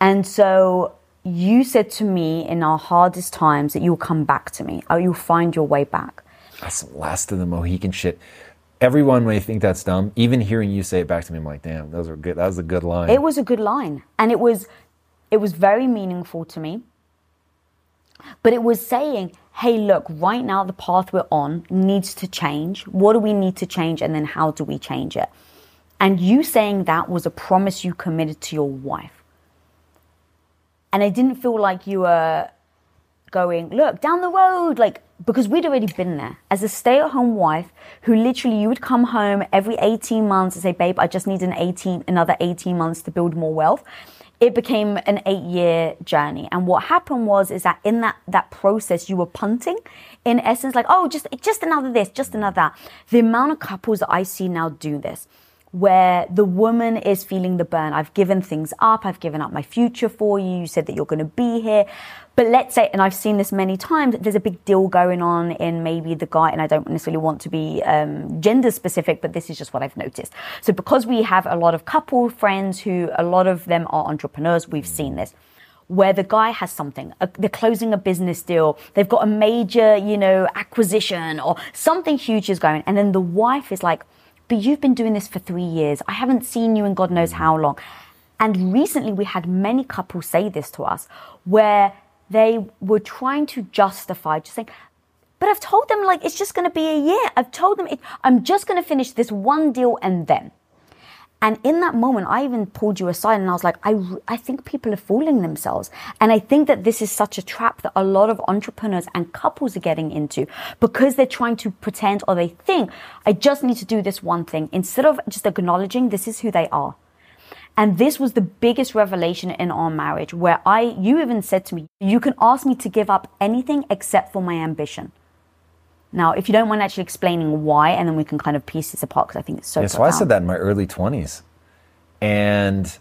And so you said to me in our hardest times that you'll come back to me, or you'll find your way back. That's the last of the Mohican shit. Everyone may think that's dumb. Even hearing you say it back to me, I'm like, damn, those are good. That was a good line. It was a good line, and it was, it was very meaningful to me. But it was saying, hey, look, right now the path we're on needs to change. What do we need to change, and then how do we change it? And you saying that was a promise you committed to your wife. And I didn't feel like you were going, look, down the road, like, because we'd already been there. As a stay at home wife who literally you would come home every 18 months and say, babe, I just need an 18, another 18 months to build more wealth. It became an eight year journey. And what happened was, is that in that, that process, you were punting in essence, like, oh, just, just another this, just another that. The amount of couples that I see now do this where the woman is feeling the burn. I've given things up. I've given up my future for you. You said that you're going to be here. But let's say, and I've seen this many times, there's a big deal going on in maybe the guy, and I don't necessarily want to be um, gender specific, but this is just what I've noticed. So because we have a lot of couple friends who, a lot of them are entrepreneurs, we've seen this where the guy has something, a, they're closing a business deal, they've got a major, you know, acquisition or something huge is going, and then the wife is like, but you've been doing this for three years. I haven't seen you in God knows how long. And recently we had many couples say this to us where they were trying to justify, just saying, but I've told them like it's just going to be a year. I've told them it, I'm just going to finish this one deal and then. And in that moment, I even pulled you aside and I was like, I, I think people are fooling themselves. And I think that this is such a trap that a lot of entrepreneurs and couples are getting into because they're trying to pretend or they think, I just need to do this one thing instead of just acknowledging this is who they are. And this was the biggest revelation in our marriage where I, you even said to me, you can ask me to give up anything except for my ambition. Now, if you don't mind actually explaining why, and then we can kind of piece this apart because I think it's so. Yeah, so I said that in my early 20s. And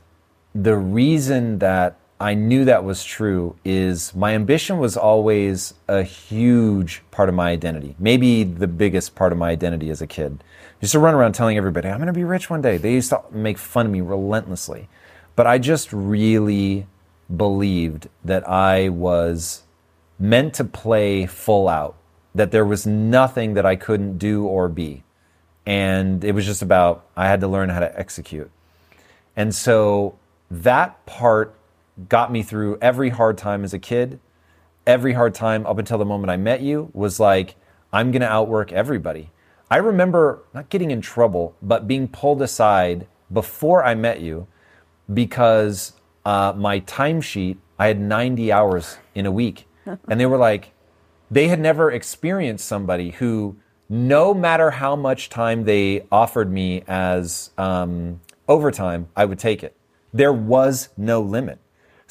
the reason that I knew that was true is my ambition was always a huge part of my identity, maybe the biggest part of my identity as a kid. Used to run around telling everybody, I'm going to be rich one day. They used to make fun of me relentlessly. But I just really believed that I was meant to play full out that there was nothing that I couldn't do or be. And it was just about, I had to learn how to execute. And so that part got me through every hard time as a kid. Every hard time up until the moment I met you was like, I'm going to outwork everybody. I remember not getting in trouble, but being pulled aside before I met you because uh, my timesheet, I had 90 hours in a week. [laughs] and they were like, they had never experienced somebody who, no matter how much time they offered me as um, overtime, I would take it. There was no limit.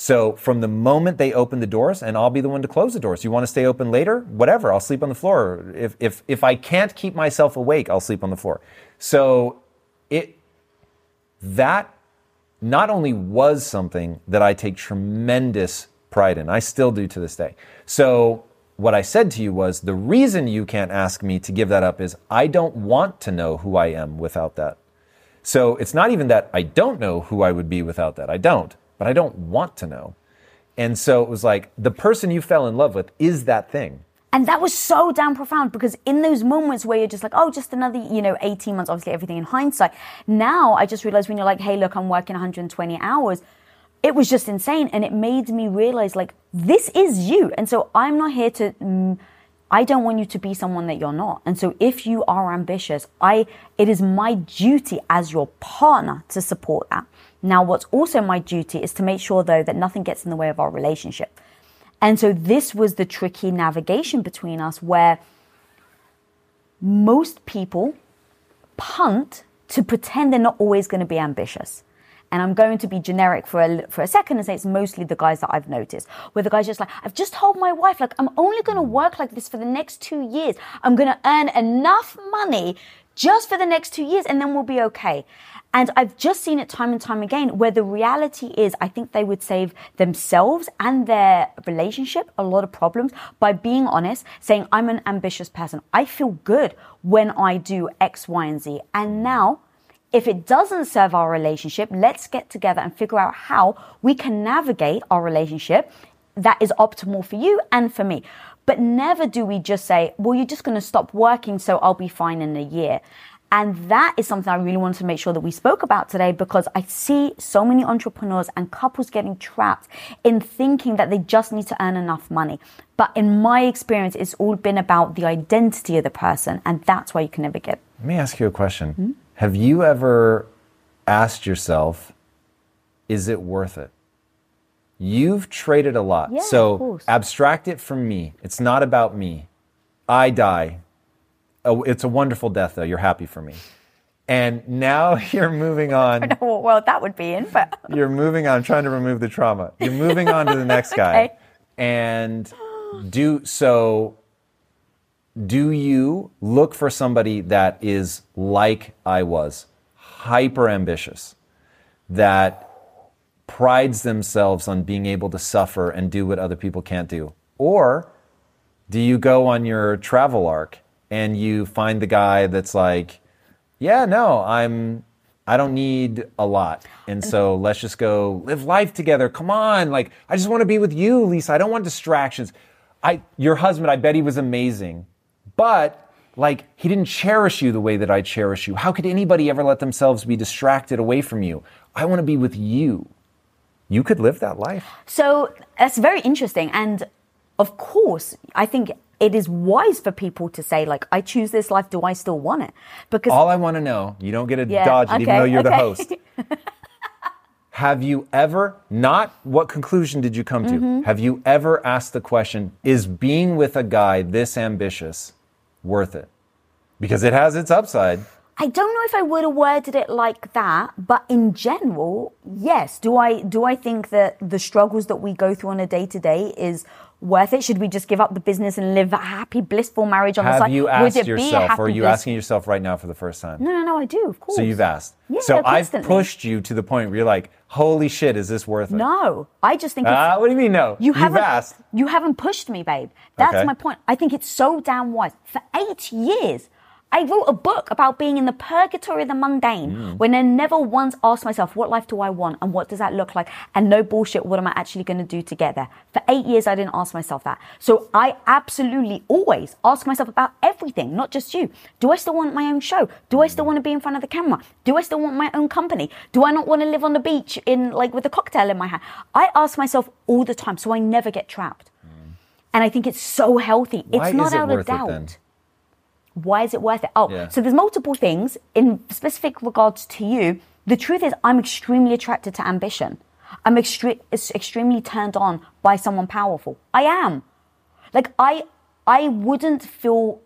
So from the moment they open the doors, and I'll be the one to close the doors. You want to stay open later? Whatever. I'll sleep on the floor. If if if I can't keep myself awake, I'll sleep on the floor. So it that not only was something that I take tremendous pride in, I still do to this day. So what I said to you was the reason you can't ask me to give that up is I don't want to know who I am without that. So it's not even that I don't know who I would be without that. I don't, but I don't want to know. And so it was like the person you fell in love with is that thing. And that was so damn profound because in those moments where you're just like, oh, just another, you know, 18 months, obviously everything in hindsight. Now I just realized when you're like, hey, look, I'm working 120 hours, it was just insane. And it made me realize like, this is you. And so I'm not here to, mm, I don't want you to be someone that you're not. And so if you are ambitious, I, it is my duty as your partner to support that. Now, what's also my duty is to make sure though that nothing gets in the way of our relationship. And so this was the tricky navigation between us where most people punt to pretend they're not always going to be ambitious. And I'm going to be generic for a, for a second and say it's mostly the guys that I've noticed, where the guy's just like, I've just told my wife, like, I'm only going to work like this for the next two years. I'm going to earn enough money just for the next two years and then we'll be okay. And I've just seen it time and time again where the reality is I think they would save themselves and their relationship a lot of problems by being honest, saying, I'm an ambitious person. I feel good when I do X, Y, and Z. And now, if it doesn't serve our relationship, let's get together and figure out how we can navigate our relationship that is optimal for you and for me. But never do we just say, well, you're just going to stop working, so I'll be fine in a year. And that is something I really wanted to make sure that we spoke about today because I see so many entrepreneurs and couples getting trapped in thinking that they just need to earn enough money. But in my experience, it's all been about the identity of the person, and that's why you can never get. Let me ask you a question. Mm-hmm. Have you ever asked yourself, is it worth it? You've traded a lot. Yeah, so abstract it from me. It's not about me. I die oh, it's a wonderful death, though. You're happy for me. And now [laughs] you're moving on. I don't know what world that would be in, but. [laughs] you're moving on, trying to remove the trauma. You're moving on to the next [laughs] guy. okay. And do so. Do you look for somebody that is like I was, hyper ambitious, that prides themselves on being able to suffer and do what other people can't do? Or do you go on your travel arc and you find the guy that's like, yeah, no, I'm I don't need a lot. And so let's just go live life together. Come on. Like, I just want to be with you, Lisa. I don't want distractions. I, your husband, I bet he was amazing, but like, he didn't cherish you the way that I cherish you. How could anybody ever let themselves be distracted away from you? I want to be with you. You could live that life. So that's very interesting. And of course, I think it is wise for people to say, like, I choose this life. Do I still want it? Because all I want to know, you don't get to yeah, dodge it, okay, even though you're okay. the host. [laughs] Have you ever, not what conclusion did you come to? Mm-hmm. Have you ever asked the question, is being with a guy this ambitious worth it? Because it has its upside. I don't know if I would have worded it like that, but in general, yes. Do I do I think that the struggles that we go through on a day to day is worth it? Should we just give up the business and live a happy, blissful marriage on Have the side? you asked yourself, or are you bliss- asking yourself right now for the first time? No, no, no, I do, of course. So you've asked. Yeah, so. I've pushed you to the point where you're like, holy shit, is this worth it? No, I just think. Uh, what do you mean no? You have asked. You haven't pushed me, babe. That's okay. my point. I think it's so damn wise. For eight years, I wrote a book about being in the purgatory of the mundane mm. when I never once asked myself, what life do I want and what does that look like? And no bullshit, what am I actually going to do to get there? For eight years, I didn't ask myself that. So I absolutely always ask myself about everything, not just you. Do I still want my own show? Do I still want to be in front of the camera? Do I still want my own company? Do I not want to live on the beach in like with a cocktail in my hand? I ask myself all the time, so I never get trapped. Mm. And I think it's so healthy. Why it's not it out of doubt why is it worth it? Oh, yeah. so there's multiple things in specific regards to you. The truth is, I'm extremely attracted to ambition. I'm extre- extremely turned on by someone powerful. I am. Like I, I wouldn't feel,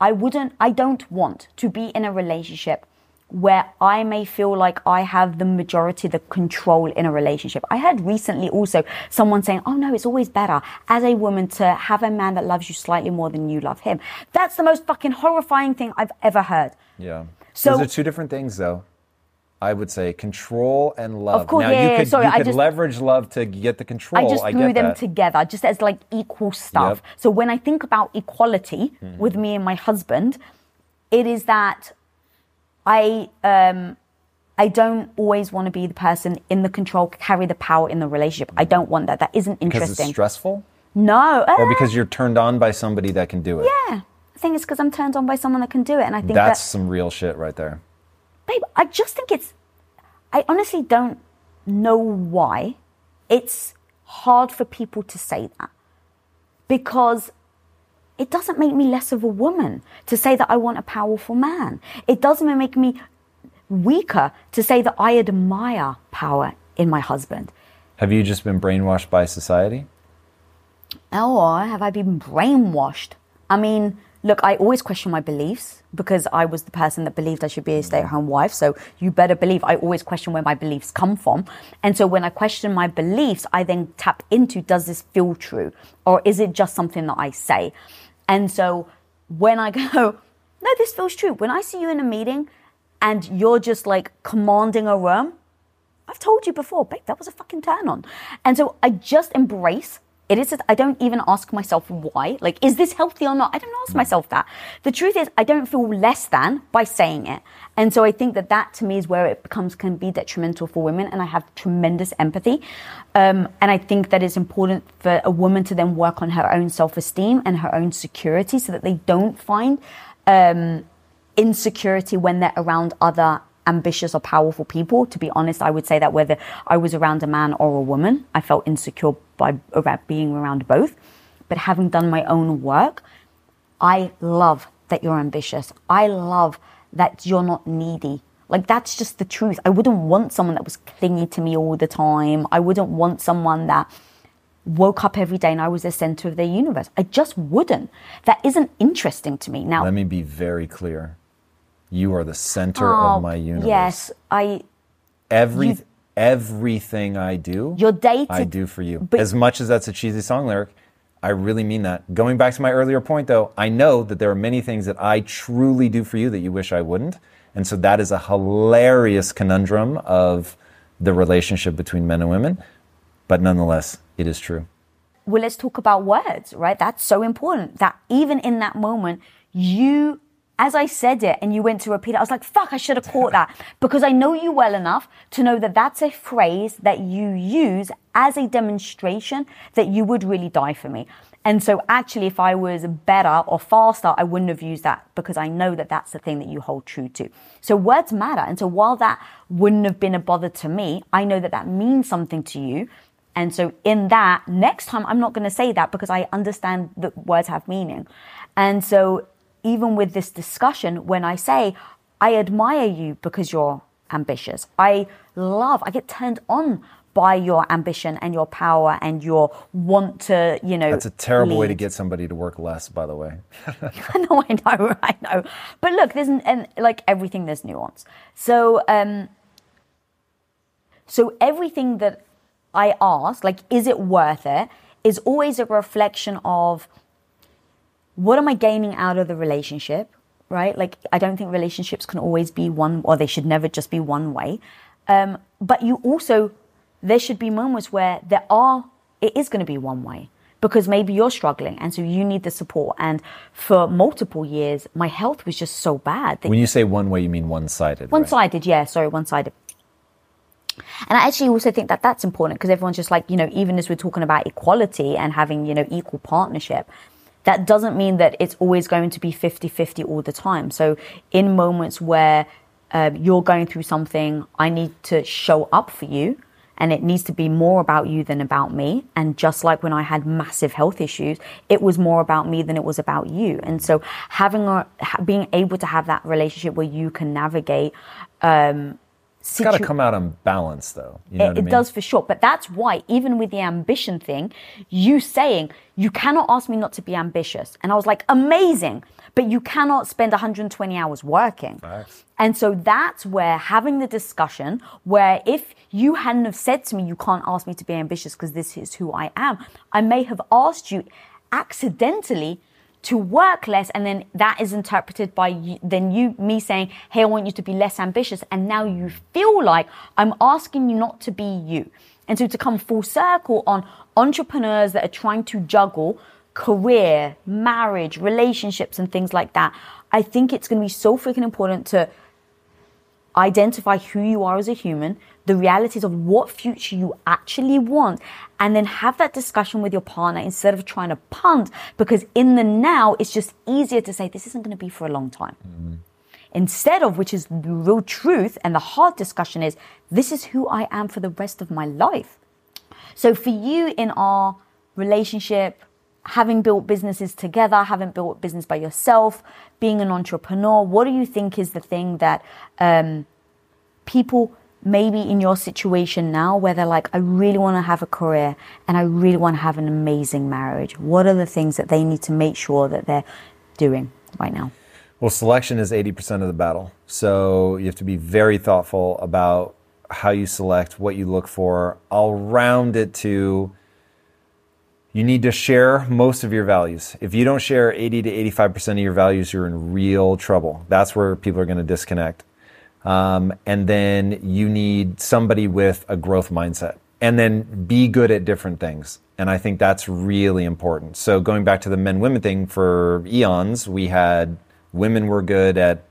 I wouldn't, I don't want to be in a relationship where I may feel like I have the majority the control in a relationship. I heard recently also someone saying, "Oh no, it's always better as a woman to have a man that loves you slightly more than you love him." That's the most fucking horrifying thing I've ever heard. Yeah. So those are two different things, though. I would say control and love. Of course, now yeah, you yeah, could, sorry, you I could just- leverage love to get the control. I just threw them that. together just as like equal stuff. Yep. So when I think about equality mm-hmm. with me and my husband, it is that I um I don't always want to be the person in the control, carry the power in the relationship. I don't want that. That isn't interesting. because it's stressful, no. or uh, because you're turned on by somebody that can do it. yeah. I think it's because I'm turned on by someone that can do it, and I think That's that some real shit right there. babe, I just think it's. I honestly don't know why it's hard for people to say that because it doesn't make me less of a woman to say that I want a powerful man. It doesn't make me weaker to say that I admire power in my husband. Have you just been brainwashed by society? Or have I been brainwashed? I mean, look, I always question my beliefs because I was the person that believed I should be a mm-hmm. stay at home wife. So you better believe I always question where my beliefs come from. And so when I question my beliefs, I then tap into does this feel true? Or is it just something that I say? And so when I [laughs] go, no, this feels true. When I see you in a meeting and you're just like commanding a room, I've told you before, babe, that was a fucking turn on. And so I just embrace. It is, I don't even ask myself why. Like, is this healthy or not? I don't ask myself that. The truth is, I don't feel less than by saying it. And so I think that that to me is where it becomes, can be detrimental for women. And I have tremendous empathy. Um, and I think that it's important for a woman to then work on her own self esteem and her own security so that they don't find, um, insecurity when they're around other ambitious or powerful people. To be honest, I would say that whether I was around a man or a woman, I felt insecure by about being around both. But having done my own work, I love that you're ambitious. I love that you're not needy. Like that's just the truth. I wouldn't want someone that was clingy to me all the time. I wouldn't want someone that woke up every day and I was the center of their universe. I just wouldn't. That isn't interesting to me. Now, Let me be very clear. You are the center Oh, of my universe. Yes, I. Every you- everything I do, Your day to- I do for you. but- as much as that's a cheesy song lyric, I really mean that. Going back to my earlier point, though, I know that there are many things that I truly do for you that you wish I wouldn't, and so that is a hilarious conundrum of the relationship between men and women. But nonetheless, it is true. well, let's talk about words, right? That's so important that even in that moment, you, as I said it and you went to repeat it, I was like, fuck, I should have caught that [laughs] because I know you well enough to know that that's a phrase that you use as a demonstration that you would really die for me. And so actually, if I was better or faster, I wouldn't have used that because I know that that's the thing that you hold true to. So words matter. And so while that wouldn't have been a bother to me, I know that that means something to you. And so in that, next time I'm not going to say that because I understand that words have meaning. And so even with this discussion, when I say, I admire you because you're ambitious, I love, I get turned on by your ambition and your power and your want to, you know. That's a terrible way to get somebody to work less, by the way. [laughs] [laughs] no, I know, [laughs] I know. But look, there's and like everything, there's nuance. So, um, so everything that I ask, like, is it worth it, is always a reflection of what am I gaining out of the relationship, right? Like, I don't think relationships can always be one, or they should never just be one way. Um, but you also, there should be moments where there are, it is going to be one way because maybe you're struggling and so you need the support. And for multiple years, my health was just so bad. when you say one way, you mean one sided. one sided, yeah, sorry, one sided. And I actually also think that that's important because everyone's just like, you know, even as we're talking about equality and having, you know, equal partnership, that doesn't mean that it's always going to be 50 50 all the time. So, in moments where um, you're going through something, I need to show up for you. And it needs to be more about you than about me. And just like when I had massive health issues, it was more about me than it was about you. And so having a, being able to have that relationship where you can navigate, um, It's got to come out on balance, though. You know it, what I mean? does for sure. But that's why, even with the ambition thing, you saying, you cannot ask me not to be ambitious. And I was like, amazing. But you cannot spend 120 hours working. Facts. And so that's where having the discussion, where if you hadn't have said to me, you can't ask me to be ambitious because this is who I am, I may have asked you accidentally to work less and then that is interpreted by you, then you me saying hey i want you to be less ambitious and now you feel like i'm asking you not to be you. And so to come full circle on entrepreneurs that are trying to juggle career marriage relationships and things like that i think it's going to be so freaking important to identify who you are as a human, the realities of what future you actually want, and then have that discussion with your partner instead of trying to punt because in the now it's just easier to say this isn't going to be for a long time. Mm-hmm. Instead of which is the real truth and the hard discussion is this is who I am for the rest of my life. So for you in our relationship, having built businesses together, having built business by yourself, being an entrepreneur, what do you think is the thing that um, people maybe in your situation now where they're like, I really want to have a career and I really want to have an amazing marriage? What are the things that they need to make sure that they're doing right now? Well, selection is 80% of the battle. So you have to be very thoughtful about how you select, what you look for. I'll round it to you need to share most of your values. If you don't share 80 to 85% of your values, you're in real trouble. That's where people are going to disconnect. Um, and then you need somebody with a growth mindset and then be good at different things. And I think that's really important. So going back to the men women thing for eons, we had women were good at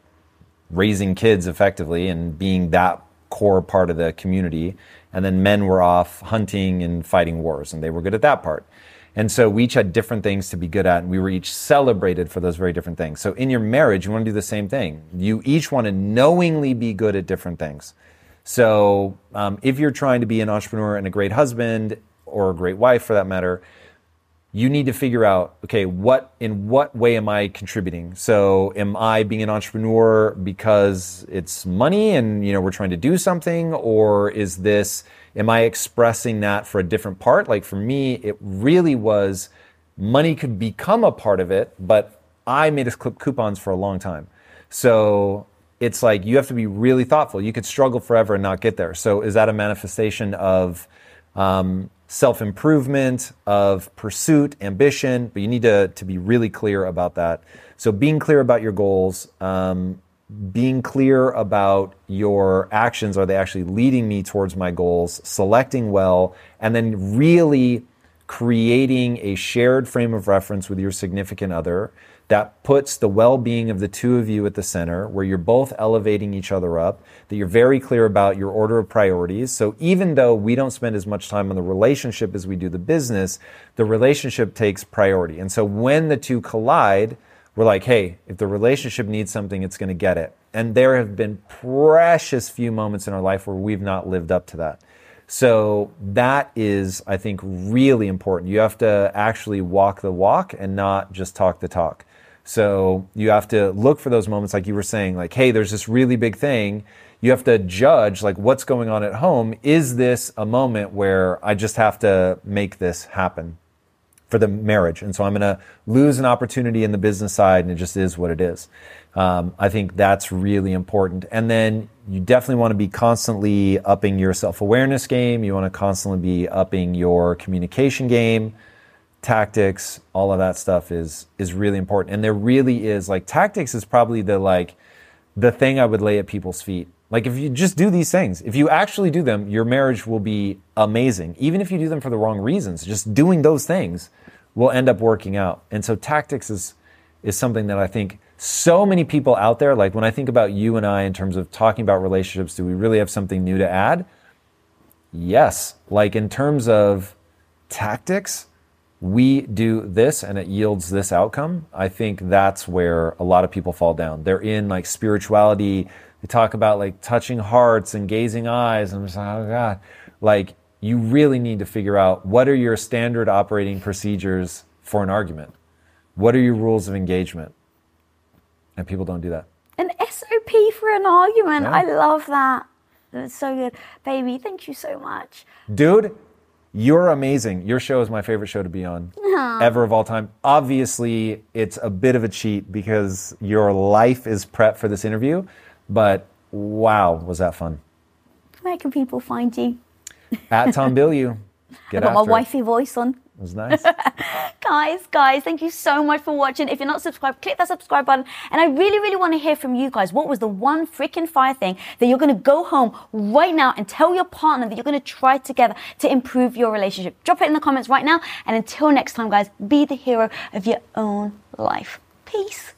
raising kids effectively and being that core part of the community. And then men were off hunting and fighting wars and they were good at that part. And so we each had different things to be good at, and we were each celebrated for those very different things. So in your marriage, you want to do the same thing. You each want to knowingly be good at different things. So um, if you're trying to be an entrepreneur and a great husband, or a great wife for that matter, you need to figure out okay what in what way am i contributing so am i being an entrepreneur because it's money and you know we're trying to do something or is this Am I expressing that for a different part? Like for me, it really was money could become a part of it, but I made us clip coupons for a long time. So it's like you have to be really thoughtful. You could struggle forever and not get there. So is that a manifestation of um, self improvement, of pursuit, ambition? But you need to, to be really clear about that. So being clear about your goals, um, being clear about your actions are they actually leading me towards my goals selecting well and then really creating a shared frame of reference with your significant other that puts the well-being of the two of you at the center where you're both elevating each other up that you're very clear about your order of priorities so even though we don't spend as much time on the relationship as we do the business the relationship takes priority and so when the two collide we're like, hey, if the relationship needs something, it's going to get it. And there have been precious few moments in our life where we've not lived up to that. So that is, I think, really important. You have to actually walk the walk and not just talk the talk. So you have to look for those moments, like you were saying, like, hey, there's this really big thing. You have to judge, like, what's going on at home. Is this a moment where I just have to make this happen? for the marriage. And so I'm going to lose an opportunity in the business side, and it just is what it is. Um, I think that's really important. And then you definitely want to be constantly upping your self awareness game. You want to constantly be upping your communication game, tactics, all of that stuff is is really important. And there really is like tactics is probably the like the thing I would lay at people's feet. Like if you just do these things, if you actually do them, your marriage will be amazing. Even if you do them for the wrong reasons, just doing those things will end up working out. And so tactics is is something that I think so many people out there, like when I think about you and I in terms of talking about relationships, do we really have something new to add? Yes. Like in terms of tactics, we do this and it yields this outcome. I think that's where a lot of people fall down. They're in like spirituality. They talk about like touching hearts and gazing eyes. And I'm just like, oh God. Like you really need to figure out what are your standard operating procedures for an argument? What are your rules of engagement? And people don't do that. An SOP for an argument. Yeah. I love that. That's so good. Baby, thank you so much. Dude, you're amazing. Your show is my favorite show to be on Aww. ever of all time. Obviously, it's a bit of a cheat because your life is prep for this interview, but wow, was that fun. Where can people find you? At Tom Bilyeu. [laughs] Get I got my wifey voice on. It was nice. [laughs] nice, guys. Thank you so much for watching. If you're not subscribed, click that subscribe button. And I really, really want to hear from you guys. What was the one freaking fire thing that you're going to go home right now and tell your partner that you're going to try together to improve your relationship? Drop it in the comments right now. And until next time, guys, be the hero of your own life. Peace.